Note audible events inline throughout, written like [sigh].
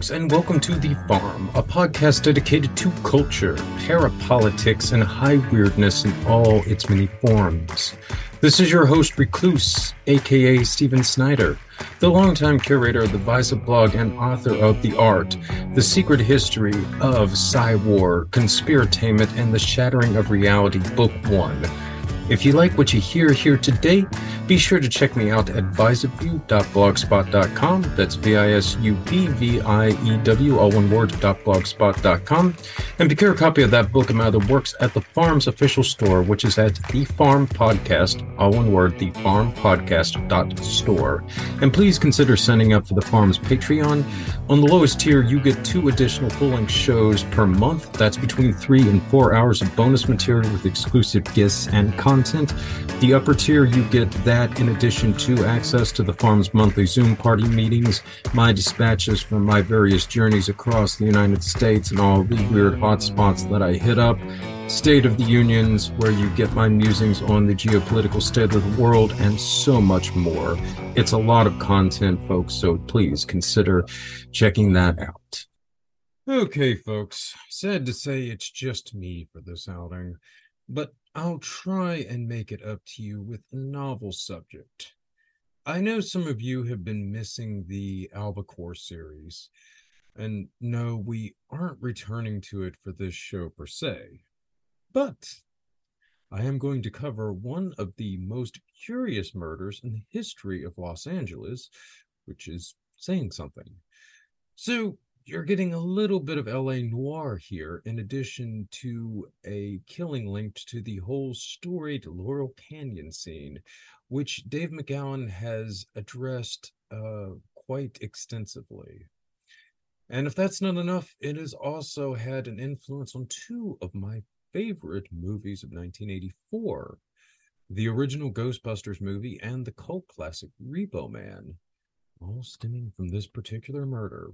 folks, and welcome to The Farm, a podcast dedicated to culture, parapolitics, and high weirdness in all its many forms. This is your host, Recluse, aka Steven Snyder, the longtime curator of the Visa blog and author of The Art, The Secret History of Psy-War, Conspiratainment, and the Shattering of Reality, Book 1. If you like what you hear here today, be sure to check me out at visubview.blogspot.com. That's V-I-S-U-B-V-I-E-W, all one word, .blogspot.com. And procure a copy of that book my other works at the Farm's official store, which is at The Farm Podcast, all one word, The Farm Podcast store. And please consider signing up for the Farm's Patreon. On the lowest tier, you get two additional full-length shows per month. That's between three and four hours of bonus material with exclusive gifts and content content. The upper tier, you get that in addition to access to the farm's monthly Zoom party meetings, my dispatches from my various journeys across the United States and all the weird hotspots that I hit up, State of the Unions, where you get my musings on the geopolitical state of the world, and so much more. It's a lot of content, folks, so please consider checking that out. Okay, folks, sad to say it's just me for this outing, but I'll try and make it up to you with a novel subject. I know some of you have been missing the Albacore series, and no, we aren't returning to it for this show per se. But I am going to cover one of the most curious murders in the history of Los Angeles, which is saying something. So, you're getting a little bit of LA noir here, in addition to a killing linked to the whole storied Laurel Canyon scene, which Dave McGowan has addressed uh, quite extensively. And if that's not enough, it has also had an influence on two of my favorite movies of 1984 the original Ghostbusters movie and the cult classic Repo Man, all stemming from this particular murder.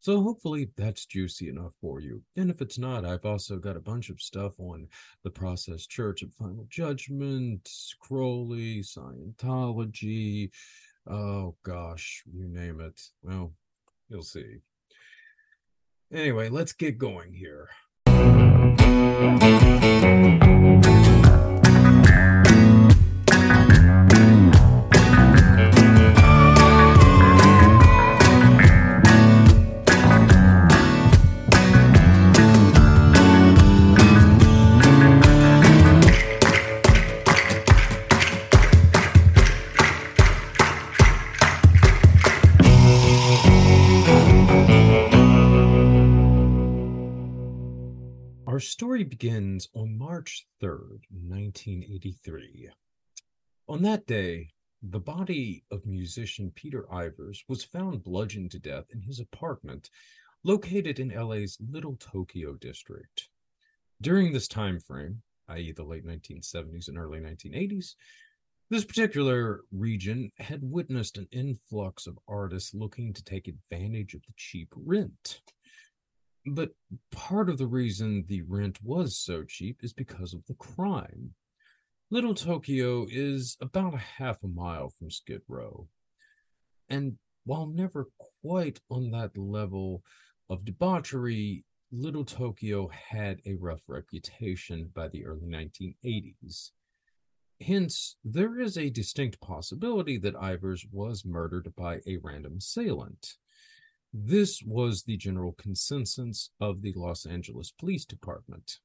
So hopefully that's juicy enough for you. And if it's not, I've also got a bunch of stuff on the Process Church of Final Judgment, Crowley, Scientology. Oh gosh, you name it. Well, you'll see. Anyway, let's get going here. Story begins on March 3rd, 1983. On that day, the body of musician Peter Ivers was found bludgeoned to death in his apartment located in LA's Little Tokyo district. During this time frame, i.e., the late 1970s and early 1980s, this particular region had witnessed an influx of artists looking to take advantage of the cheap rent. But part of the reason the rent was so cheap is because of the crime. Little Tokyo is about a half a mile from Skid Row. And while never quite on that level of debauchery, Little Tokyo had a rough reputation by the early 1980s. Hence, there is a distinct possibility that Ivers was murdered by a random assailant. This was the general consensus of the Los Angeles Police Department.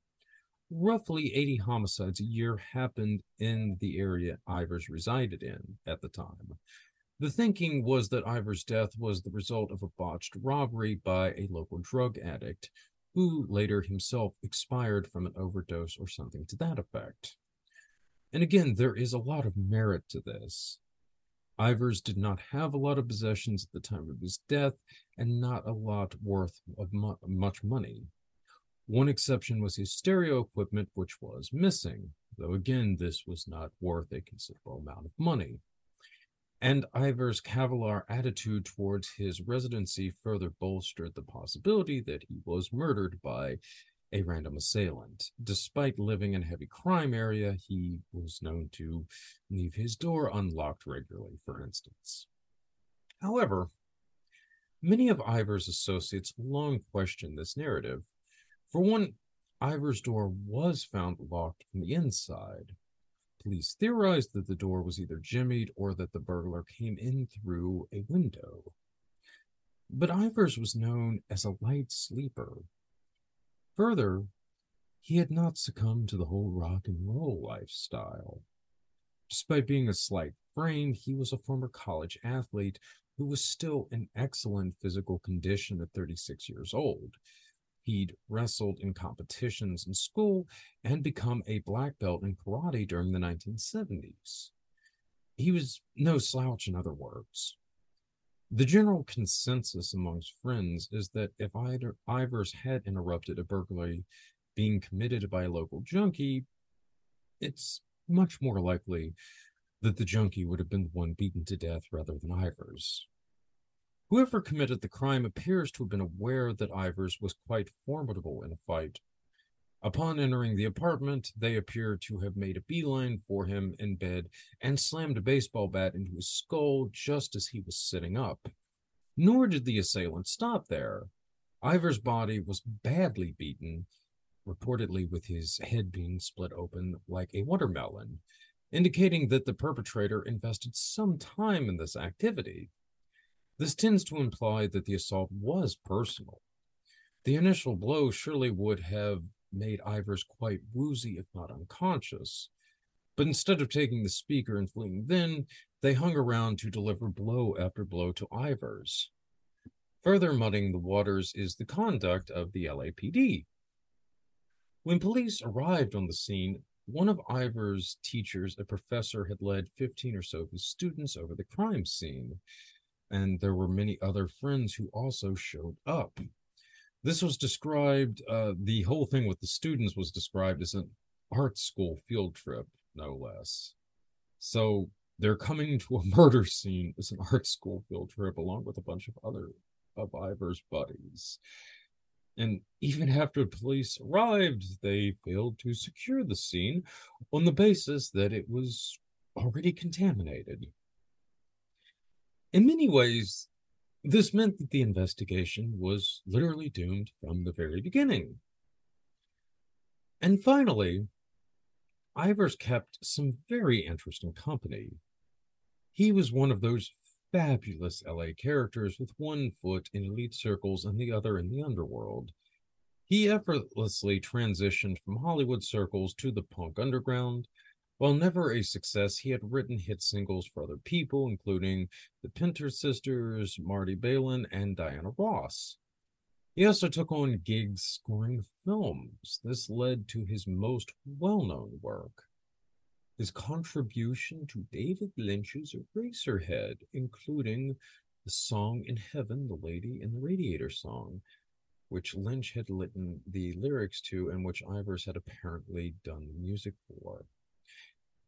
Roughly 80 homicides a year happened in the area Ivers resided in at the time. The thinking was that Ivers' death was the result of a botched robbery by a local drug addict, who later himself expired from an overdose or something to that effect. And again, there is a lot of merit to this. Ivers did not have a lot of possessions at the time of his death and not a lot worth of mu- much money. One exception was his stereo equipment, which was missing, though again, this was not worth a considerable amount of money. And Ivers' cavalier attitude towards his residency further bolstered the possibility that he was murdered by a random assailant. Despite living in a heavy crime area, he was known to leave his door unlocked regularly, for instance. However, Many of Ivers' associates long questioned this narrative. For one, Ivers' door was found locked from the inside. Police theorized that the door was either jimmied or that the burglar came in through a window. But Ivers was known as a light sleeper. Further, he had not succumbed to the whole rock and roll lifestyle. Despite being a slight frame, he was a former college athlete who was still in excellent physical condition at 36 years old. He'd wrestled in competitions in school and become a black belt in karate during the 1970s. He was no slouch, in other words. The general consensus amongst friends is that if Ivers had interrupted a burglary being committed by a local junkie, it's much more likely that the junkie would have been the one beaten to death rather than Ivers. Whoever committed the crime appears to have been aware that Ivers was quite formidable in a fight. Upon entering the apartment, they appear to have made a beeline for him in bed and slammed a baseball bat into his skull just as he was sitting up. Nor did the assailant stop there. Ivers' body was badly beaten, reportedly with his head being split open like a watermelon, indicating that the perpetrator invested some time in this activity. This tends to imply that the assault was personal. The initial blow surely would have made Ivers quite woozy, if not unconscious. But instead of taking the speaker and fleeing then, they hung around to deliver blow after blow to Ivers. Further muddying the waters is the conduct of the LAPD. When police arrived on the scene, one of Ivers' teachers, a professor, had led 15 or so of his students over the crime scene and there were many other friends who also showed up. This was described, uh, the whole thing with the students was described as an art school field trip, no less. So they're coming to a [laughs] murder scene as an art school field trip along with a bunch of other of Ivers' buddies. And even after police arrived, they failed to secure the scene on the basis that it was already contaminated. In many ways, this meant that the investigation was literally doomed from the very beginning. And finally, Ivers kept some very interesting company. He was one of those fabulous LA characters with one foot in elite circles and the other in the underworld. He effortlessly transitioned from Hollywood circles to the punk underground, while never a success, he had written hit singles for other people, including the Pointer sisters, Marty Balin, and Diana Ross. He also took on gigs scoring films. This led to his most well known work. His contribution to David Lynch's Eraserhead, including the song in Heaven, The Lady in the Radiator song, which Lynch had written the lyrics to and which Ivers had apparently done the music for.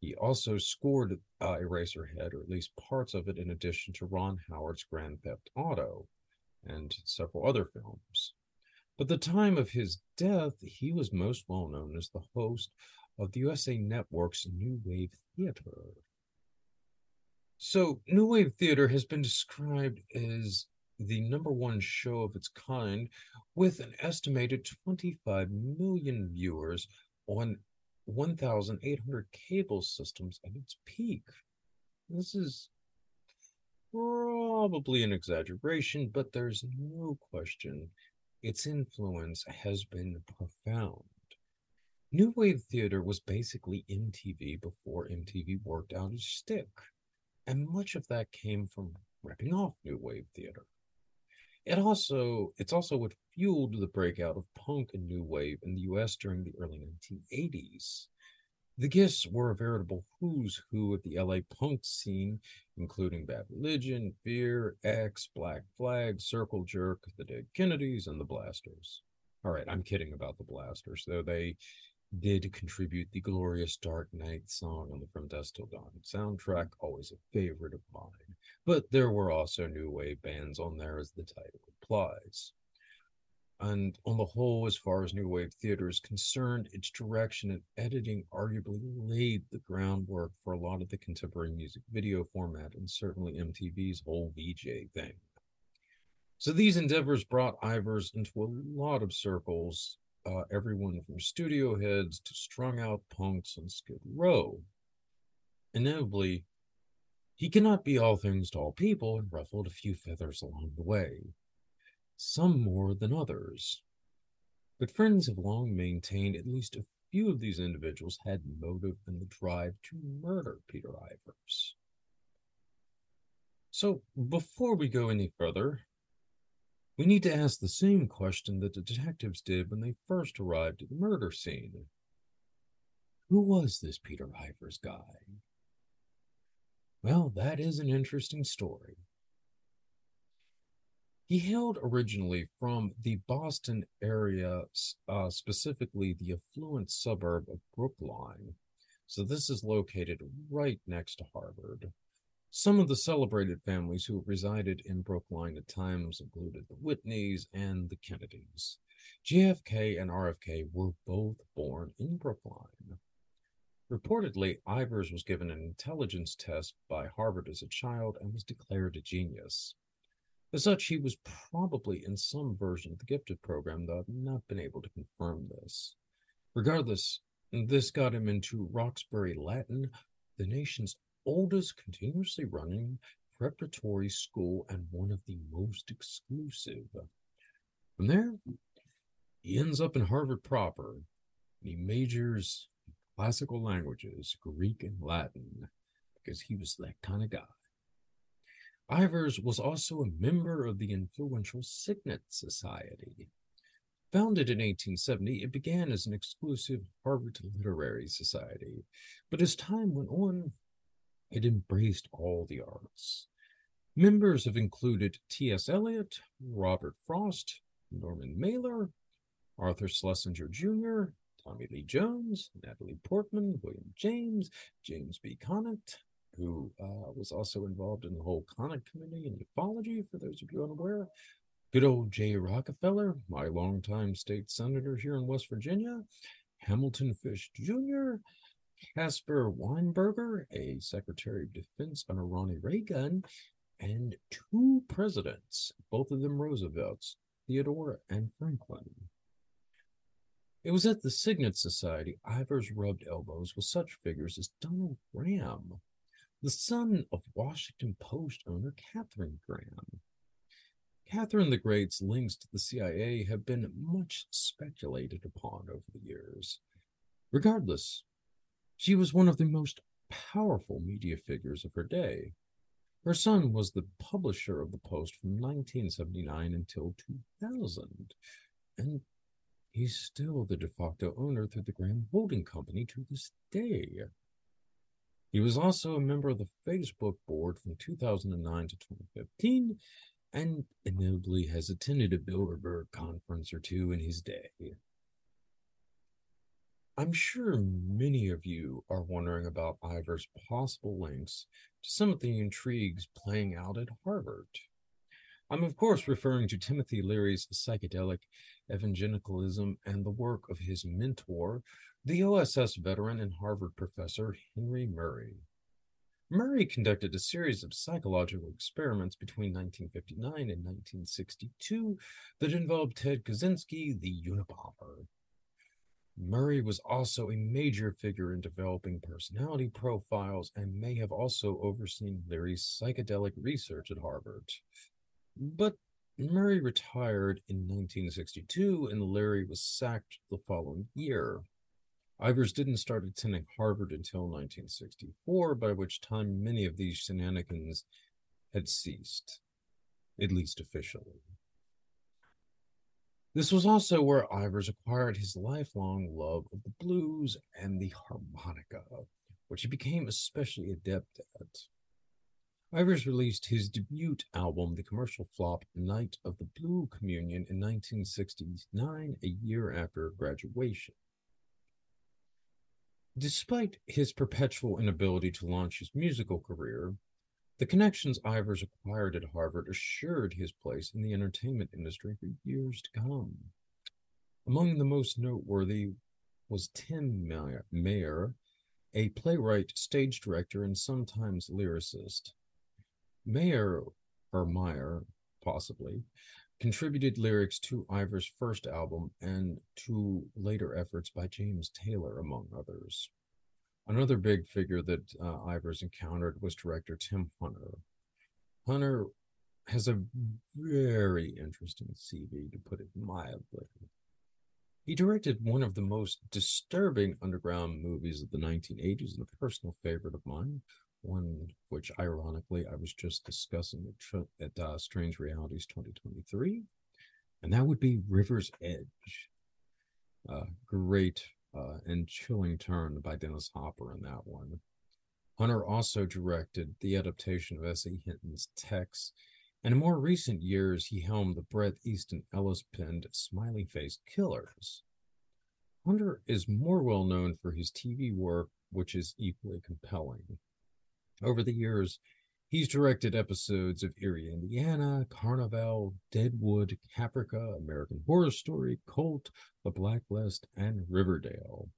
He also scored uh, Eraserhead, or at least parts of it, in addition to Ron Howard's Grand Theft Auto and several other films. But the time of his death, he was most well known as the host of the USA Network's New Wave Theater. So, New Wave Theater has been described as the number one show of its kind with an estimated 25 million viewers on 1,800 cable systems at its peak. This is probably an exaggeration, but there's no question its influence has been profound. New Wave Theater was basically MTV before MTV worked out its stick, and much of that came from ripping off New Wave Theater. It also it's also what fueled the breakout of punk and new wave in the US during the early 1980s. The Gifts were a veritable who's who of the LA punk scene, including Bad Religion, Fear, X, Black Flag, Circle Jerk, the Dead Kennedys, and the Blasters. All right, I'm kidding about the Blasters, though they did contribute the glorious Dark Night song on the From Dusk Till Dawn soundtrack, always a favorite of mine. But there were also new wave bands on there, as the title implies. And on the whole, as far as new wave theater is concerned, its direction and editing arguably laid the groundwork for a lot of the contemporary music video format and certainly MTV's whole VJ thing. So these endeavors brought Ivers into a lot of circles, uh, everyone from studio heads to strung out punks on Skid Row. Inevitably, he cannot be all things to all people and ruffled a few feathers along the way, some more than others. But friends have long maintained at least a few of these individuals had motive and the drive to murder Peter Ivers. So, before we go any further, we need to ask the same question that the detectives did when they first arrived at the murder scene. Who was this Peter Ivers guy? Well, that is an interesting story. He hailed originally from the Boston area, uh, specifically the affluent suburb of Brookline. So, this is located right next to Harvard. Some of the celebrated families who resided in Brookline at times included the Whitneys and the Kennedys. JFK and RFK were both born in Brookline. Reportedly, Ivers was given an intelligence test by Harvard as a child and was declared a genius. As such, he was probably in some version of the gifted program, though I've not been able to confirm this. Regardless, this got him into Roxbury Latin, the nation's oldest continuously running preparatory school and one of the most exclusive. From there, he ends up in Harvard proper, and he majors in classical languages, Greek and Latin, because he was that kind of guy. Ivers was also a member of the influential Signet Society. Founded in 1870, it began as an exclusive Harvard literary society, but as time went on, it embraced all the arts. Members have included T.S. Eliot, Robert Frost, Norman Mailer, Arthur Schlesinger Jr., Tommy Lee Jones, Natalie Portman, William James, James B. Conant, who uh, was also involved in the whole Conant committee in ufology, for those of you unaware. Good old Jay Rockefeller, my longtime state senator here in West Virginia. Hamilton Fish Jr., Caspar Weinberger, a Secretary of Defense under Ronnie Reagan, and two presidents, both of them Roosevelts, Theodore and Franklin. It was at the Signet Society Ivers rubbed elbows with such figures as Donald Graham, the son of Washington Post owner Katharine Graham. Catherine the Great's links to the CIA have been much speculated upon over the years. Regardless, she was one of the most powerful media figures of her day. Her son was the publisher of the Post from 1979 until 2000, and He's still the de facto owner through the Graham Holding Company to this day. He was also a member of the Facebook board from 2009 to 2015 and inevitably has attended a Bilderberg conference or two in his day. I'm sure many of you are wondering about Ivers' possible links to some of the intrigues playing out at Harvard. I'm, of course, referring to Timothy Leary's psychedelic evangelicalism and the work of his mentor, the OSS veteran and Harvard professor Henry Murray. Murray conducted a series of psychological experiments between 1959 and 1962 that involved Ted Kaczynski, the Unabomber. Murray was also a major figure in developing personality profiles and may have also overseen Leary's psychedelic research at Harvard. But Murray retired in 1962 and Leary was sacked the following year. Ivers didn't start attending Harvard until 1964, by which time many of these shenanigans had ceased, at least officially. This was also where Ivers acquired his lifelong love of the blues and the harmonica, which he became especially adept at. Ivers released his debut album, the commercial flop Night of the Blue Communion, in 1969, a year after graduation. Despite his perpetual inability to launch his musical career, the connections Ivers acquired at Harvard assured his place in the entertainment industry for years to come. Among the most noteworthy was Tim Mayer, a playwright, stage director, and sometimes lyricist. Mayer or Meyer possibly, contributed lyrics to Ivers' first album and to later efforts by James Taylor, among others. Another big figure that uh, Ivers encountered was director Tim Hunter. Hunter has a very interesting CV, to put it mildly. He directed one of the most disturbing underground movies of the 1980s and a personal favorite of mine, one which ironically I was just discussing at, at uh, Strange Realities 2023, and that would be River's Edge. Uh, great uh, and chilling turn by Dennis Hopper in that one. Hunter also directed the adaptation of S.E. Hinton's Tex, and in more recent years, he helmed the Bret Easton Ellis penned Smiley Face Killers. Hunter is more well known for his TV work, which is equally compelling. Over the years, he's directed episodes of Eerie, Indiana, Carnival, Deadwood, Caprica, American Horror Story, Cult, The Blacklist, and Riverdale.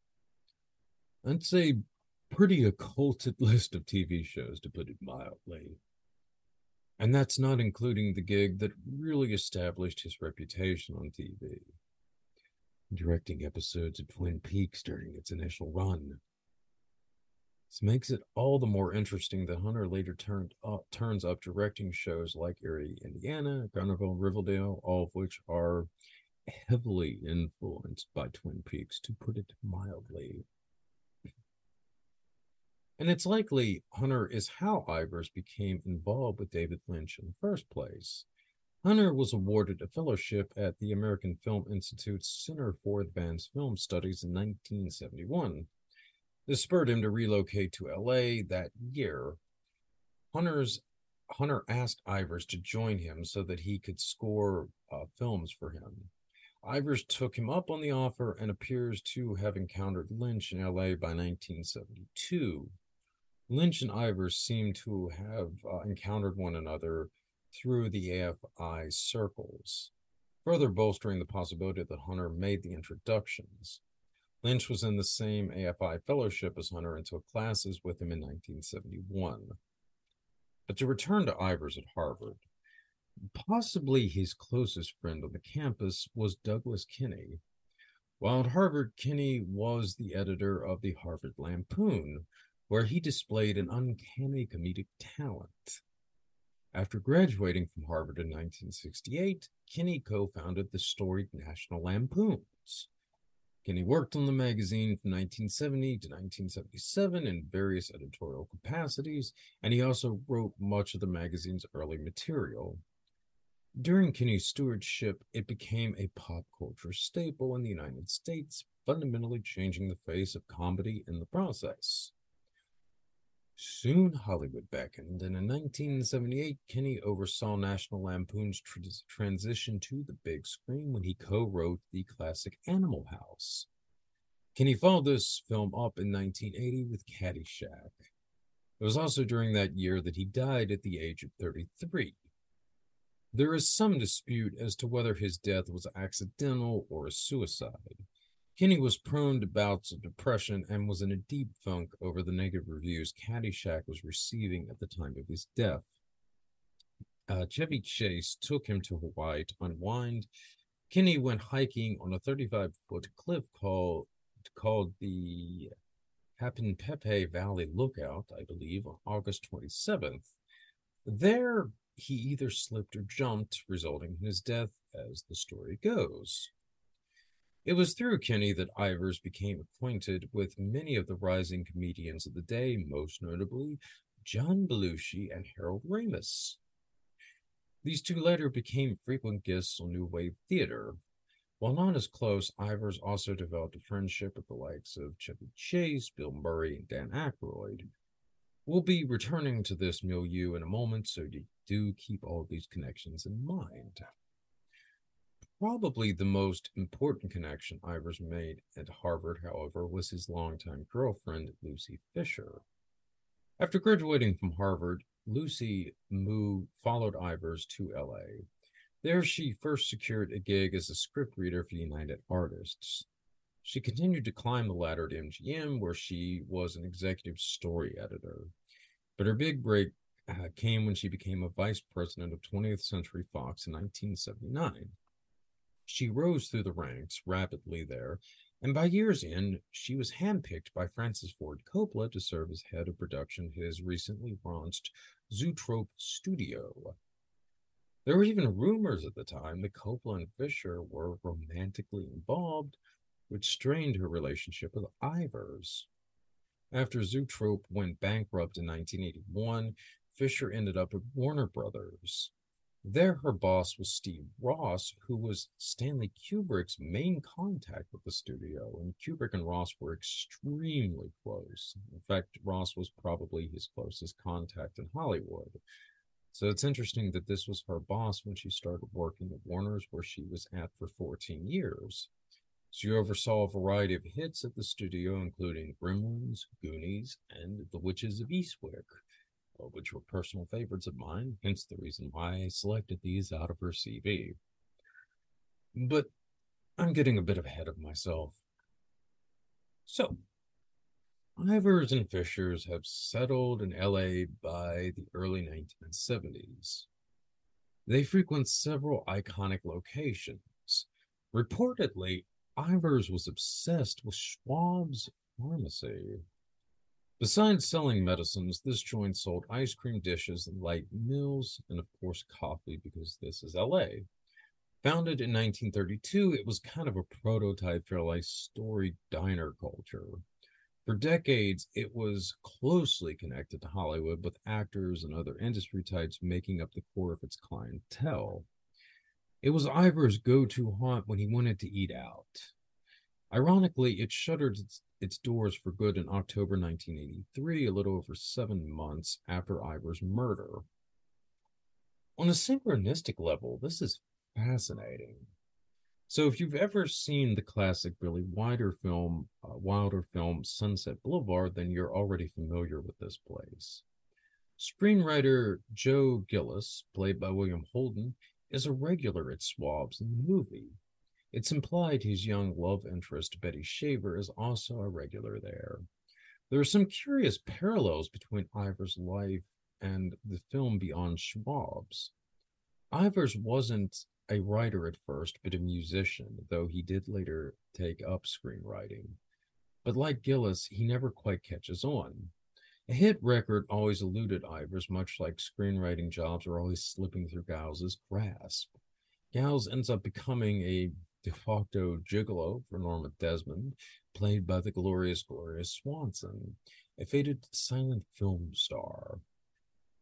I'd say pretty occulted [laughs] list of TV shows, to put it mildly. And that's not including the gig that really established his reputation on TV. Directing episodes of Twin Peaks during its initial run, this makes it all the more interesting that Hunter later turned up, turns up directing shows like Eerie, Indiana, Carnival, Riverdale, all of which are heavily influenced by Twin Peaks, to put it mildly. And it's likely Hunter is how Ivers became involved with David Lynch in the first place. Hunter was awarded a fellowship at the American Film Institute's Center for Advanced Film Studies in 1971 this spurred him to relocate to LA that year. Hunter's Hunter asked Ivers to join him so that he could score uh, films for him. Ivers took him up on the offer and appears to have encountered Lynch in LA by 1972. Lynch and Ivers seem to have uh, encountered one another through the AFI circles, further bolstering the possibility that Hunter made the introductions. Lynch was in the same AFI fellowship as Hunter and took classes with him in 1971. But to return to Ivers at Harvard, possibly his closest friend on the campus was Douglas Kenney. While at Harvard, Kenney was the editor of the Harvard Lampoon, where he displayed an uncanny comedic talent. After graduating from Harvard in 1968, Kenney co founded the storied National Lampoons. Kenney worked on the magazine from 1970 to 1977 in various editorial capacities, and he also wrote much of the magazine's early material. During Kenney's stewardship, it became a pop culture staple in the United States, fundamentally changing the face of comedy in the process. Soon Hollywood beckoned, and in 1978, Kenney oversaw National Lampoon's tr- transition to the big screen when he co wrote the classic Animal House. Kenney followed this film up in 1980 with Caddyshack. It was also during that year that he died at the age of 33. There is some dispute as to whether his death was accidental or a suicide. Kenney was prone to bouts of depression and was in a deep funk over the negative reviews Caddyshack was receiving at the time of his death. Uh, Chevy Chase took him to Hawaii to unwind. Kenney went hiking on a 35 foot cliff called, called the Hanapepe Valley Lookout, I believe, on August 27th. There, he either slipped or jumped, resulting in his death, as the story goes. It was through Kenney that Ivers became acquainted with many of the rising comedians of the day, most notably John Belushi and Harold Ramis. These two later became frequent guests on New Wave Theater. While not as close, Ivers also developed a friendship with the likes of Chevy Chase, Bill Murray, and Dan Aykroyd. We'll be returning to this milieu in a moment, so do keep all of these connections in mind. Probably the most important connection Ivers made at Harvard, however, was his longtime girlfriend, Lucy Fisher. After graduating from Harvard, Lucy moved, followed Ivers to LA. There, she first secured a gig as a script reader for United Artists. She continued to climb the ladder at MGM, where she was an executive story editor. But her big break uh, came when she became a vice president of 20th Century Fox in 1979. She rose through the ranks rapidly there, and by year's end, she was handpicked by Francis Ford Coppola to serve as head of production at his recently launched Zoetrope Studio. There were even rumors at the time that Coppola and Fisher were romantically involved, which strained her relationship with Ivers. After Zoetrope went bankrupt in 1981, Fisher ended up at Warner Brothers. There, her boss was Steve Ross, who was Stanley Kubrick's main contact with the studio, and Kubrick and Ross were extremely close. In fact, Ross was probably his closest contact in Hollywood. So it's interesting that this was her boss when she started working at Warner's, where she was at for 14 years. She oversaw a variety of hits at the studio, including Gremlins, Goonies, and The Witches of Eastwick, Uh, which were personal favorites of mine, hence the reason why I selected these out of her CV. But I'm getting a bit ahead of myself. So, Ivers and Fishers have settled in LA by the early 1970s. They frequent several iconic locations. Reportedly, Ivers was obsessed with Schwab's pharmacy. Besides selling medicines, this joint sold ice cream dishes, light meals, and of course coffee because this is LA. Founded in 1932, it was kind of a prototype for LA's story diner culture. For decades, it was closely connected to Hollywood, with actors and other industry types making up the core of its clientele. It was Ivers' go to haunt when he wanted to eat out. Ironically, it shuttered its, its, doors for good in October 1983, a little over seven months after Ivers' murder. On a synchronistic level, this is fascinating. So, if you've ever seen the classic Billy Wilder film, uh, Wilder film Sunset Boulevard, then you're already familiar with this place. Screenwriter Joe Gillis, played by William Holden, is a regular at Schwab's in the movie. It's implied his young love interest, Betty Schaefer, is also a regular there. There are some curious parallels between Ivers' life and the film Beyond Schwab's. Ivers wasn't a writer at first, but a musician, though he did later take up screenwriting. But like Gillis, he never quite catches on. A hit record always eluded Ivers, much like screenwriting jobs are always slipping through Gows's grasp. Gowes ends up becoming a de facto gigolo for Norma Desmond, played by the glorious Gloria Swanson, a faded silent film star.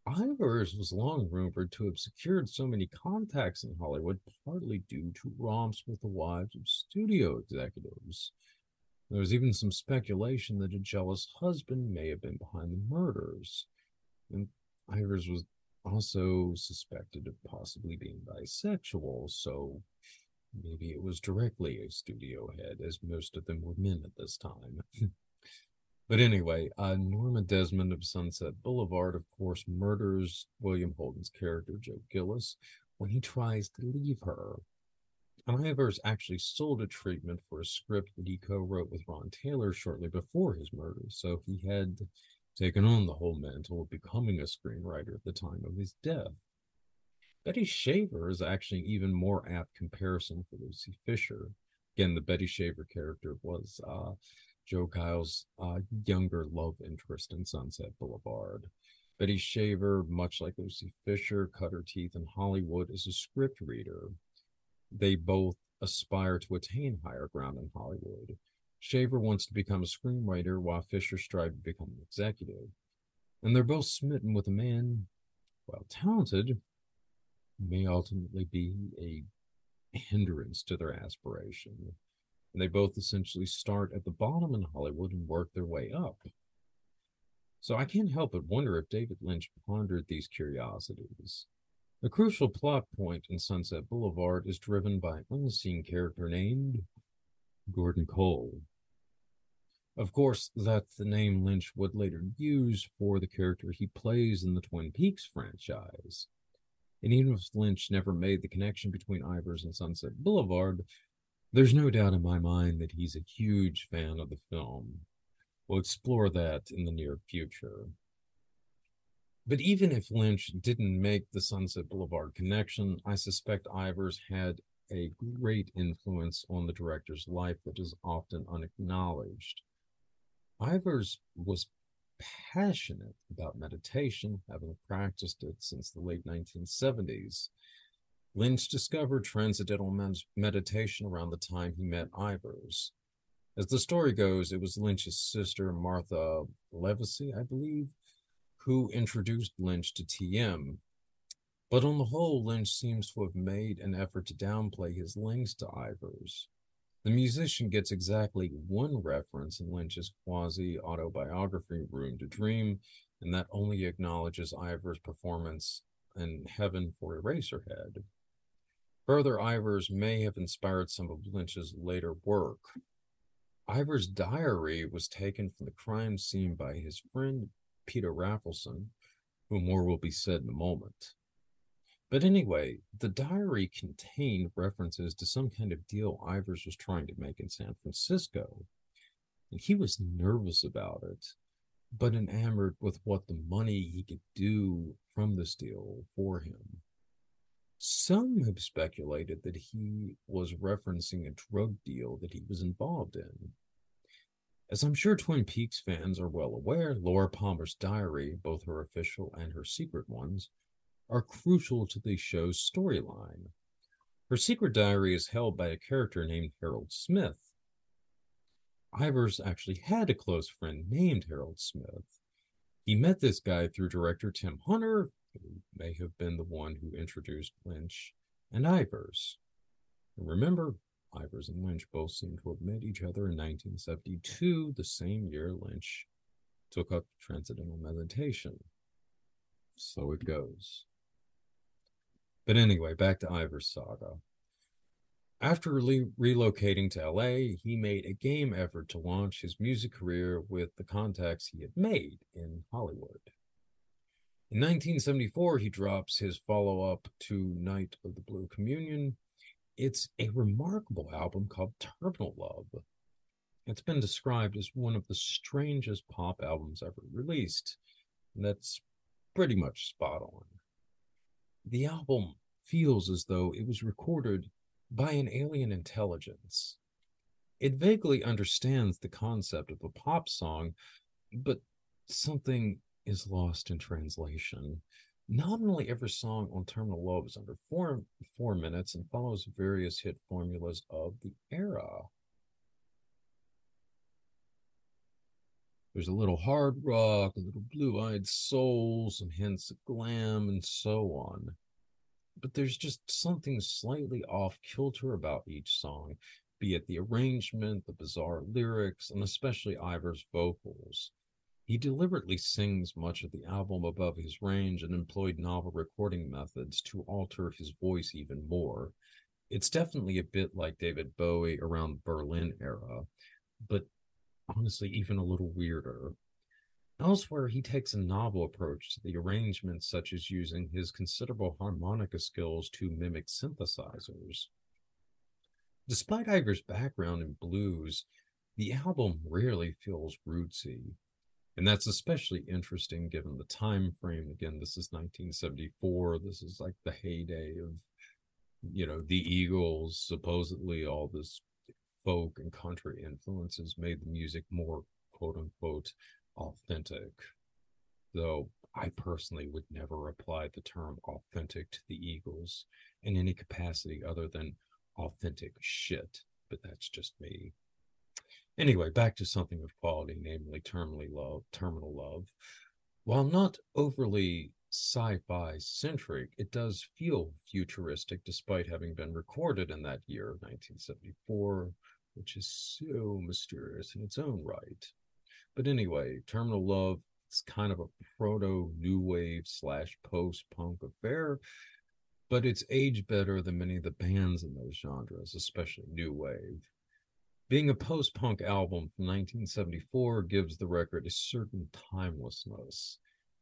Ivers was long rumored to have secured so many contacts in Hollywood partly due to romps with the wives of studio executives. There was even some speculation that a jealous husband may have been behind the murders. And Ivers was also suspected of possibly being bisexual, so maybe it was directly a studio head, as most of them were men at this time. [laughs] but anyway, uh, Norma Desmond of Sunset Boulevard, of course, murders William Holden's character, Joe Gillis, when he tries to leave her. Ivers actually sold a treatment for a script that he co-wrote with Ron Taylor shortly before his murder, so he had taken on the whole mantle of becoming a screenwriter at the time of his death. Betty Schaefer is actually an even more apt comparison for Lucy Fisher. Again, the Betty Schaefer character was uh, Joe Kyle's uh, younger love interest in Sunset Boulevard. Betty Schaefer, much like Lucy Fisher, cut her teeth in Hollywood as a script reader they both aspire to attain higher ground in Hollywood. Schaefer wants to become a screenwriter while Fisher strives to become an executive. And they're both smitten with a man, while talented, may ultimately be a hindrance to their aspiration. And they both essentially start at the bottom in Hollywood and work their way up. So I can't help but wonder if David Lynch pondered these curiosities. The crucial plot point in Sunset Boulevard is driven by an unseen character named Gordon Cole. Of course, that's the name Lynch would later use for the character he plays in the Twin Peaks franchise. And even if Lynch never made the connection between Ivers and Sunset Boulevard, there's no doubt in my mind that he's a huge fan of the film. We'll explore that in the near future. But even if Lynch didn't make the Sunset Boulevard connection, I suspect Ivers had a great influence on the director's life that is often unacknowledged. Ivers was passionate about meditation, having practiced it since the late 1970s. Lynch discovered transcendental meditation around the time he met Ivers. As the story goes, it was Lynch's sister, Martha Levacy, I believe, who introduced Lynch to TM. But on the whole, Lynch seems to have made an effort to downplay his links to Ivers. The musician gets exactly one reference in Lynch's quasi autobiography, Room to Dream, and that only acknowledges Ivers' performance in Heaven for Eraserhead. Further, Ivers may have inspired some of Lynch's later work. Ivers' diary was taken from the crime scene by his friend Peter Rafelson, who more will be said in a moment. But anyway, the diary contained references to some kind of deal Ivers was trying to make in San Francisco. And he was nervous about it, but enamored with what the money he could do from this deal for him. Some have speculated that he was referencing a drug deal that he was involved in. As I'm sure Twin Peaks fans are well aware, Laura Palmer's diary, both her official and her secret ones, are crucial to the show's storyline. Her secret diary is held by a character named Harold Smith. Ivers actually had a close friend named Harold Smith. He met this guy through director Tim Hunter, who may have been the one who introduced Lynch and Ivers. And remember, Ivers and Lynch both seem to have met each other in 1972, the same year Lynch took up transcendental meditation. So it goes. But anyway, back to Ivers' saga. After re- relocating to LA, he made a game effort to launch his music career with the contacts he had made in Hollywood. In 1974, he drops his follow up to Night of the Blue Communion. It's a remarkable album called Terminal Love. It's been described as one of the strangest pop albums ever released. And that's pretty much spot on. The album feels as though it was recorded by an alien intelligence. It vaguely understands the concept of a pop song, but something is lost in translation. Not only every song on Terminal Love is under four, four minutes and follows various hit formulas of the era. There's a little hard rock, a little blue eyed soul, some hints of glam, and so on. But there's just something slightly off kilter about each song, be it the arrangement, the bizarre lyrics, and especially Ivers' vocals. He deliberately sings much of the album above his range and employed novel recording methods to alter his voice even more. It's definitely a bit like David Bowie around the Berlin era, but honestly even a little weirder. Elsewhere, he takes a novel approach to the arrangements, such as using his considerable harmonica skills to mimic synthesizers. Despite Ivers' background in blues, the album rarely feels rootsy. And that's especially interesting given the time frame. Again, this is 1974. This is like the heyday of, you know, the Eagles. Supposedly, all this folk and country influences made the music more quote unquote authentic. Though I personally would never apply the term authentic to the Eagles in any capacity other than authentic shit, but that's just me. Anyway, back to something of quality, namely terminally love, terminal love. While not overly sci-fi centric, it does feel futuristic despite having been recorded in that year, 1974, which is so mysterious in its own right. But anyway, Terminal Love is kind of a proto new wave slash post punk affair, but it's aged better than many of the bands in those genres, especially new wave. Being a post punk album from 1974 gives the record a certain timelessness.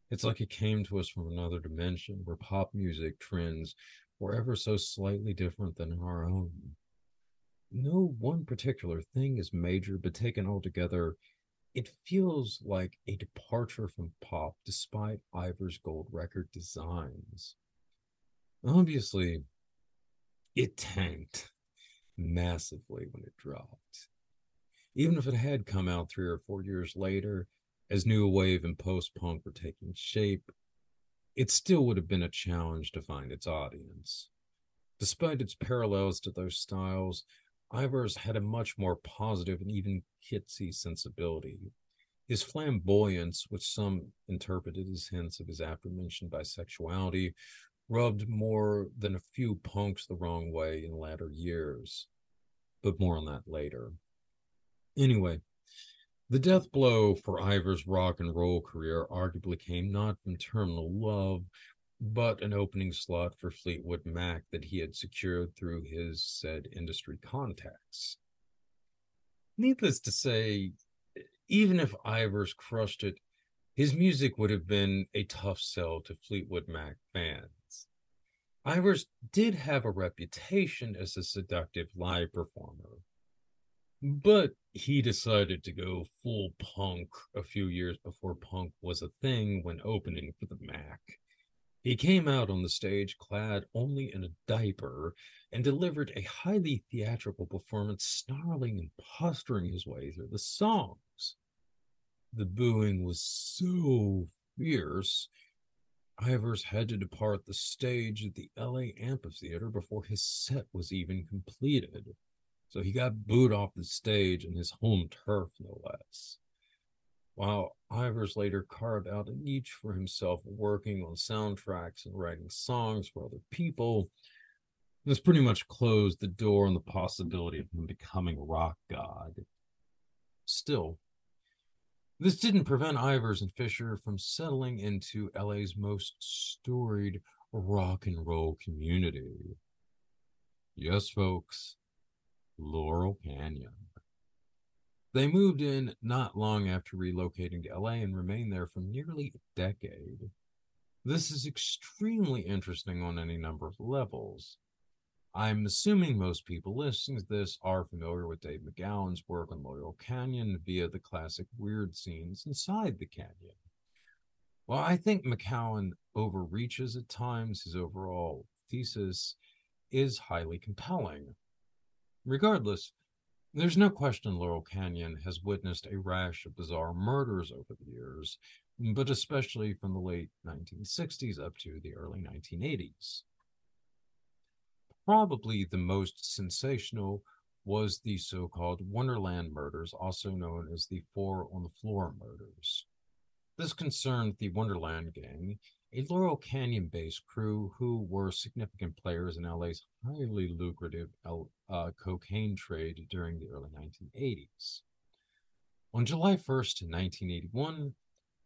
It's like it came to us from another dimension where pop music trends were ever so slightly different than our own. No one particular thing is major, but taken all together, it feels like a departure from pop despite Ivers' gold record designs. Obviously, it tanked massively when it dropped. Even if it had come out three or four years later, as new wave and post punk were taking shape, it still would have been a challenge to find its audience. Despite its parallels to those styles, Ivers had a much more positive and even kitsy sensibility. His flamboyance, which some interpreted as hints of his aforementioned bisexuality, rubbed more than a few punks the wrong way in latter years. But more on that later. Anyway, the death blow for Ivers' rock and roll career arguably came not from terminal love, but an opening slot for Fleetwood Mac that he had secured through his said industry contacts. Needless to say, even if Ivers crushed it, his music would have been a tough sell to Fleetwood Mac fans. Ivers did have a reputation as a seductive live performer, but he decided to go full punk a few years before punk was a thing when opening for the Mac. He came out on the stage clad only in a diaper and delivered a highly theatrical performance, snarling and posturing his way through the songs. The booing was so fierce, Ivers had to depart the stage at the LA Amphitheater before his set was even completed. So he got booed off the stage in his home turf, no less. While Ivers later carved out a niche for himself working on soundtracks and writing songs for other people, this pretty much closed the door on the possibility of him becoming a rock god. Still, this didn't prevent Ivers and Fisher from settling into LA's most storied rock and roll community. Yes, folks, Laurel Canyon. They moved in not long after relocating to LA and remained there for nearly a decade. This is extremely interesting on any number of levels. I'm assuming most people listening to this are familiar with Dave McGowan's work on Laurel Canyon via the classic weird scenes inside the canyon. While I think McGowan overreaches at times, his overall thesis is highly compelling. Regardless, there's no question Laurel Canyon has witnessed a rash of bizarre murders over the years, but especially from the late 1960s up to the early 1980s. Probably the most sensational was the so called Wonderland murders, also known as the Four on the Floor murders. This concerned the Wonderland Gang, a Laurel Canyon based crew who were significant players in LA's highly lucrative uh, cocaine trade during the early 1980s. On July 1st, 1981,